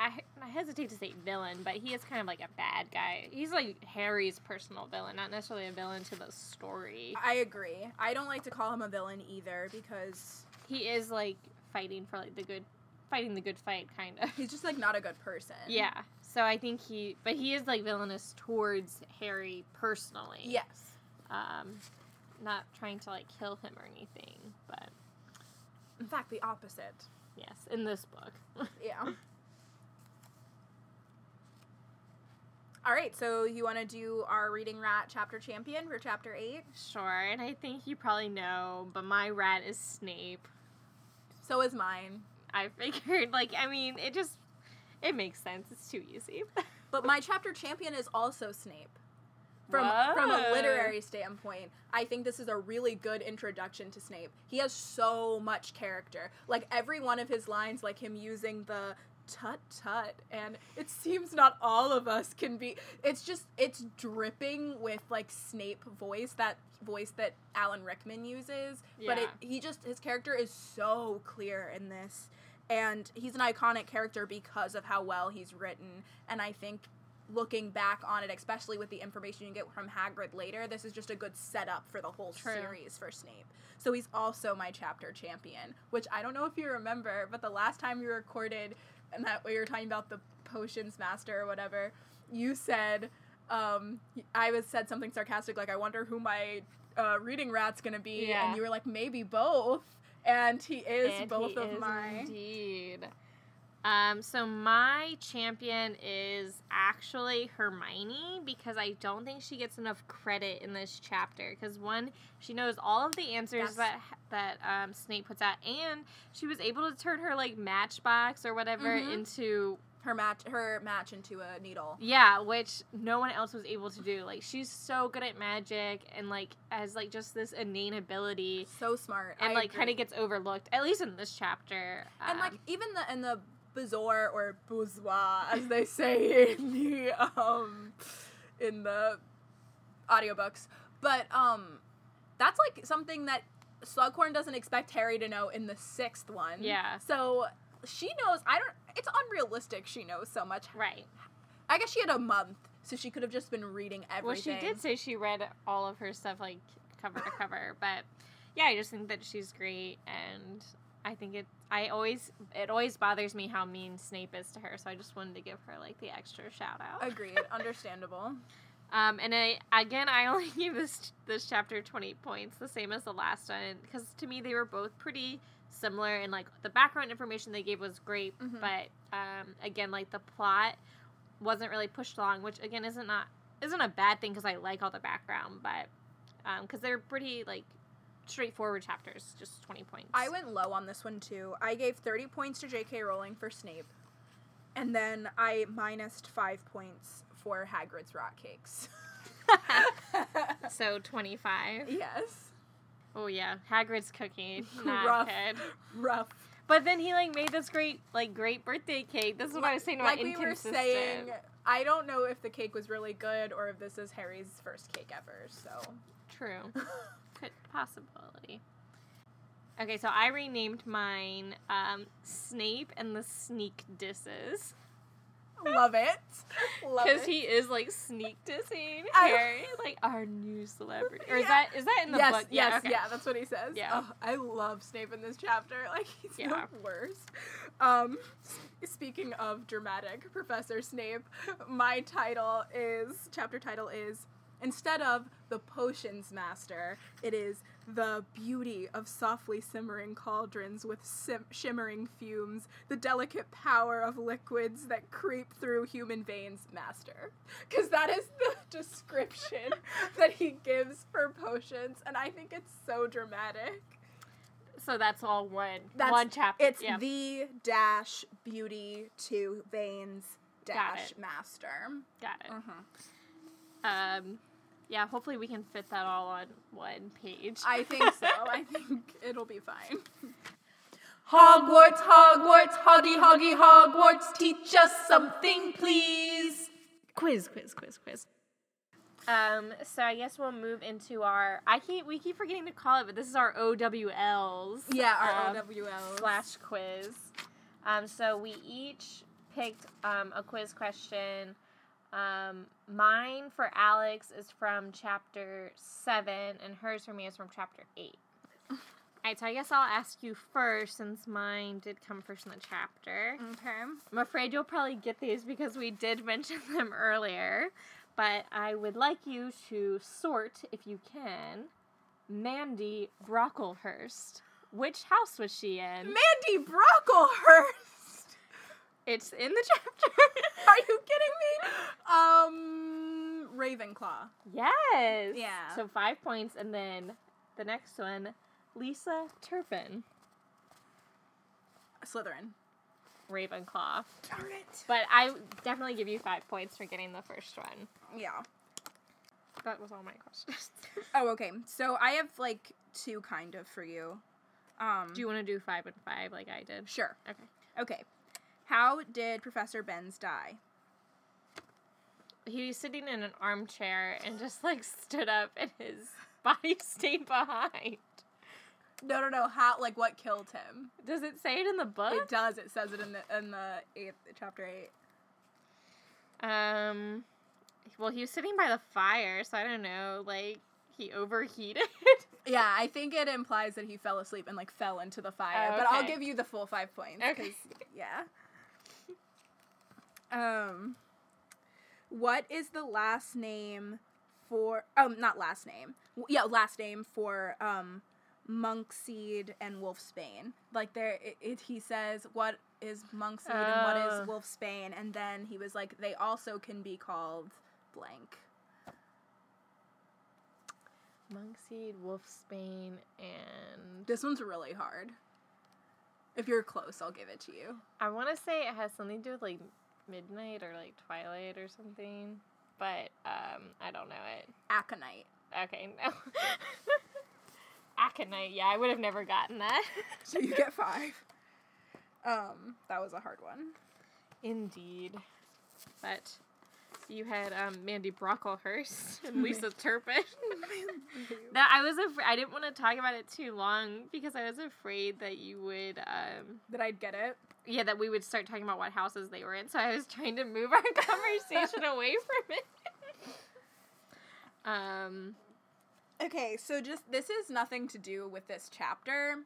I, I hesitate to say villain, but he is kind of like a bad guy. He's like Harry's personal villain, not necessarily a villain to the story. I agree. I don't like to call him a villain either because He is like fighting for like the good, fighting the good fight, kind of. he's just like not a good person. Yeah. So I think he, but he is like villainous towards Harry personally. Yes. Um, not trying to like kill him or anything, but In fact, the opposite. yes, in this book. Yeah. All right, so you want to do our reading rat chapter champion for chapter 8? sure, and I think you probably know, but my rat is Snape. So is mine. I figured, like, I mean, it just, it makes sense. It's too easy. But my chapter champion is also Snape. From from a literary standpoint, I think this is a really good introduction to Snape. He has so much character. Like every one of his lines, like him using the tut tut, and it seems not all of us can be. It's just it's dripping with like Snape voice, that voice that Alan Rickman uses. But it he just his character is so clear in this, and he's an iconic character because of how well he's written. And I think looking back on it, especially with the information you get from Hagrid later, this is just a good setup for the whole True. series for Snape. So he's also my chapter champion, which I don't know if you remember, but the last time we recorded and that we were talking about the potions master or whatever, you said um, I was said something sarcastic like I wonder who my uh, reading rat's gonna be, Yeah. and you were like maybe both, and he is And both he of is my. Indeed. Um, so my champion is actually Hermione because I don't think she gets enough credit in this chapter. Because one, she knows all of the answers that that um, Snape puts out, and she was able to turn her like matchbox or whatever Mhm. into Her match, her match into a needle. yeah, which no one else was able to do. Like she's so good at magic and like has like just this innate ability, So smart. and I like kind of gets overlooked at least in this chapter. and like Um, even the in the bezoar or bourgeois as they say in the um in the audiobooks but um that's like something that slughorn doesn't expect harry to know in the sixth one Yeah. so she knows i don't it's unrealistic she knows so much right. i guess she had a month so she could have just been reading everything Well, she did say she read all of her stuff like cover to cover, but yeah, I just think that she's great, and I think it. I always it always bothers me how mean Snape is to her, so I just wanted to give her like the extra shout out. agreed understandable Um, and I again, I only gave this this chapter twenty points, the same as the last one, because to me they were both pretty similar, and like the background information they gave was great, Mhm. but um, again, like the plot wasn't really pushed along, which again isn't not isn't a bad thing because I like all the background, but because they're pretty like straightforward chapters, just twenty points. I went low on this one too. I gave 30 points to J.K. Rowling for Snape, and then I minused five points for Hagrid's rock cakes. so twenty five. yes, Oh yeah, Hagrid's cookie, not Rough. good. rough. But then he like made this great like great birthday cake. This is what I was saying about like we were saying, I don't know if the cake was really good or if this is Harry's first cake ever. So True. Could possibility. Okay, so I renamed mine um, Snape and the Sneak Disses love it, because he is like sneak dissing Harry, like our new celebrity. Or is Yeah. that is that in the yes, book? yes, okay. yeah, that's what he says. Yeah. Oh, I love Snape in this chapter. Like he's Yeah. the worst. Um, speaking of dramatic, Professor Snape, my title is chapter title is instead of the potions master, it is the beauty of softly simmering cauldrons with sim- shimmering fumes, the delicate power of liquids that creep through human veins, master. Because that is the description that he gives for potions, and I think it's so dramatic. So that's all one That's- one chapter. It's yeah. the dash beauty to veins dash it. master. got it. Mhm. Um, yeah. Hopefully we can fit that all on one page. I think so. I think it'll be fine. Hogwarts, Hogwarts, Hoggy, Hoggy, Hogwarts, teach us something, please. quiz, quiz, quiz, quiz. Um, so I guess we'll move into our. I keep we keep forgetting to call it, but this is our OWLs. Yeah, our um, OWL. slash quiz. Um, so we each picked um, a quiz question. Um, mine for Alex is from chapter seven, and hers for me is from chapter eight. Alright, so I guess I'll ask you first since mine did come first in the chapter. Okay. I'm afraid you'll probably get these because we did mention them earlier, but I would like you to sort, if you can, Mandy Brocklehurst. Which house was she in? Mandy Brocklehurst. It's in the chapter. Are you kidding me? Um, Ravenclaw. yes. Yeah. So five points, and then the next one, Lisa Turpin, Slytherin. Ravenclaw. Darn it. But I definitely give you five points for getting the first one. Yeah. That was all my questions. Oh, okay. So I have like two kind of for you. Um, Do you want to do five and five like I did? Sure. Okay. Okay. How did Professor Binns die? He was sitting in an armchair and just like stood up and his body stayed behind. No, no, no. How? Like, what killed him? Does it say it in the book? It does. It says it in the in the eighth chapter eight. Um, well, he was sitting by the fire, so I don't know. Like he overheated. Yeah, I think it implies that he fell asleep and like fell into the fire. Oh, But I'll give you the full five points. Okay. Yeah. Um. What is the last name for? Um, not last name. Yeah, last name for um, Monkshood and Wolfsbane. Like there, it, it he says what is Monkshood and what is is Wolfsbane, and then he was like they also can be called blank. Monkshood, Wolfsbane, and This one's really hard. If you're close, I'll give it to you. I want to say it has something to do with like midnight or like twilight or something, but um, I don't know it. Aconite. Okay, no. Aconite, yeah, I would have never gotten that. So you get five. Um, that was a hard one. Indeed. But you had um, Mandy Brocklehurst and Lisa Turpin. that I was afraid I didn't want to talk about it too long because I was afraid that you would um That I'd get it. Yeah that we would start talking about what houses they were in. So I was trying to move our conversation away from it. um Okay, so just this is nothing to do with this chapter.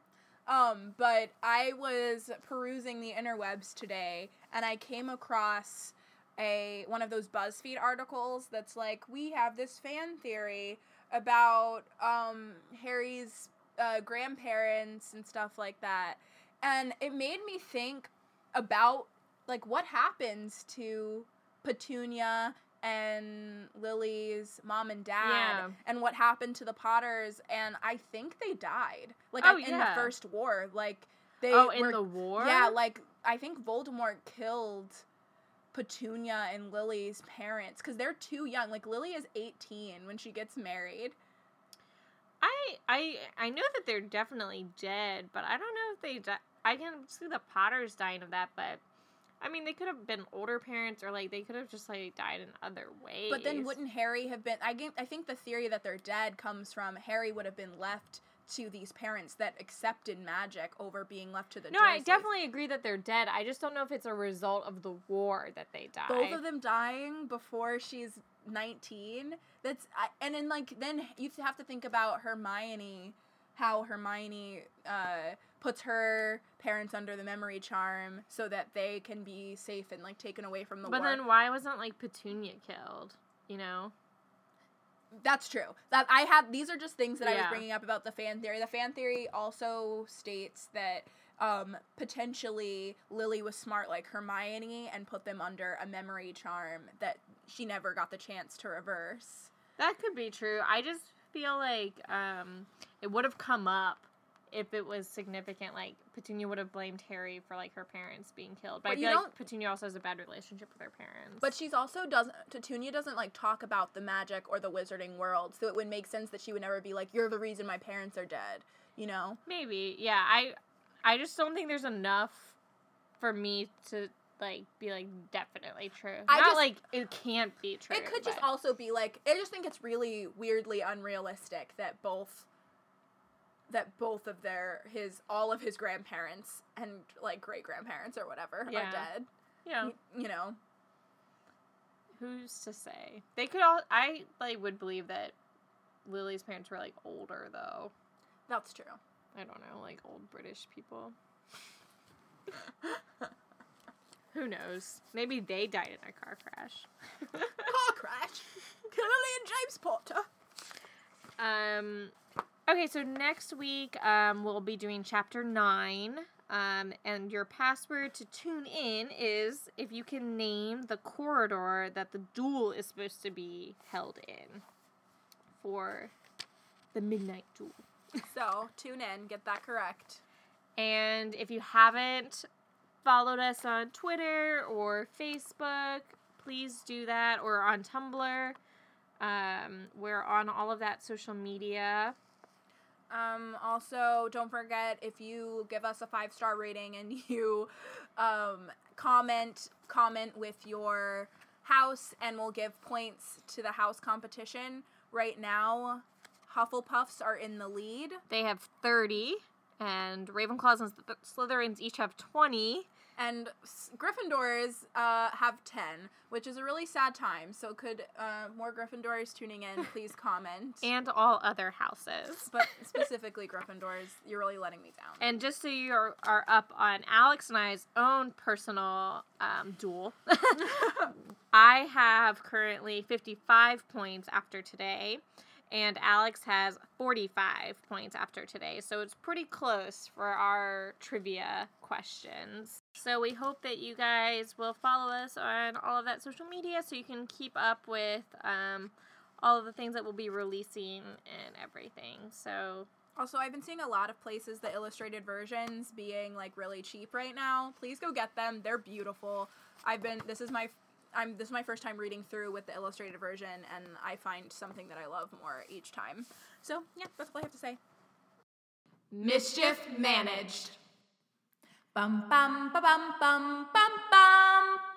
Um, but I was perusing the interwebs today and I came across a one of those BuzzFeed articles that's like we have this fan theory about um Harry's uh, grandparents and stuff like that. And it made me think about like what happens to Petunia and Lily's mom and dad Yeah. and what happened to the Potters and I think they died. Like Oh, in yeah. the first war. Like they oh in the war Yeah, like I think Voldemort killed Petunia and Lily's parents cuz they're too young. Like Lily is 18 when she gets married. I I I know that they're definitely dead, but I don't know if they di- I can see the Potters dying of that, but I mean they could have been older parents or like they could have just like died in other ways. But then wouldn't Harry have been I I think the theory that they're dead comes from Harry would have been left to these parents that accepted magic over being left to the No, I definitely agree that they're dead. I just don't know if it's a result of the war that they die. both of them dying before she's 19 that's I, and then like then you have to think about hermione how hermione uh, puts her parents under the memory charm so that they can be safe and like taken away from the But war then why wasn't like Petunia killed? You know? that's true that i have these are just things that i was bringing up about the fan theory the fan theory also states that um, potentially Lily was smart like Hermione and put them under a memory charm that she never got the chance to reverse. That could be true. I just feel like um it would have come up if it was significant. Like Petunia would have blamed Harry for like her parents being killed. But, But I feel like Petunia also has a bad relationship with her parents. But she's also doesn't Petunia doesn't like talk about the magic or the wizarding world, so it would make sense that she would never be like, "You're the reason my parents are dead," you know. maybe, yeah. I I just don't think there's enough for me to like be like definitely true. I Not just- like it can't be true. it could just also be like I just think it's really weirdly unrealistic that both that both of their his all of his grandparents and like great grandparents or whatever Yeah. are dead. Yeah. y- you know. Who's to say? They could all. I like would believe that Lily's parents were like older though. That's true. I don't know, like old British people. Who knows? Maybe they died in a car crash. Car crash. Lily and James Potter. Um, okay, so next week um, we'll be doing chapter nine. Um, and your password to tune in is if you can name the corridor that the duel is supposed to be held in for the midnight duel. So tune in, get that correct. And if you haven't followed us on Twitter or Facebook, please do that, or on Tumblr. Um, we're on all of that social media. Um, also, don't forget if you give us a five star rating and you um, comment comment with your house, and we'll give points to the house competition. Right now, Hufflepuffs are in the lead. They have 30, and Ravenclaws and Slytherins each have 20. And Gryffindors uh, have 10, which is a really sad time. So, could uh, more Gryffindors tuning in please comment? And all other houses. but specifically Gryffindors, you're really letting me down. And just so you are, are up on Alex and I's own personal um, duel, I have currently 55 points after today, and Alex has 45 points after today. So it's pretty close for our trivia questions. So we hope that you guys will follow us on all of that social media so you can keep up with um, all of the things that we'll be releasing and everything. So Also, I've been seeing a lot of places the illustrated versions being like really cheap right now. Please go get them. They're beautiful. I've been this is my I'm this is my first time reading through with the illustrated version and I find something that I love more each time. So, yeah, that's all I have to say. Mischief managed. Bum bum ba bum bum bum bum.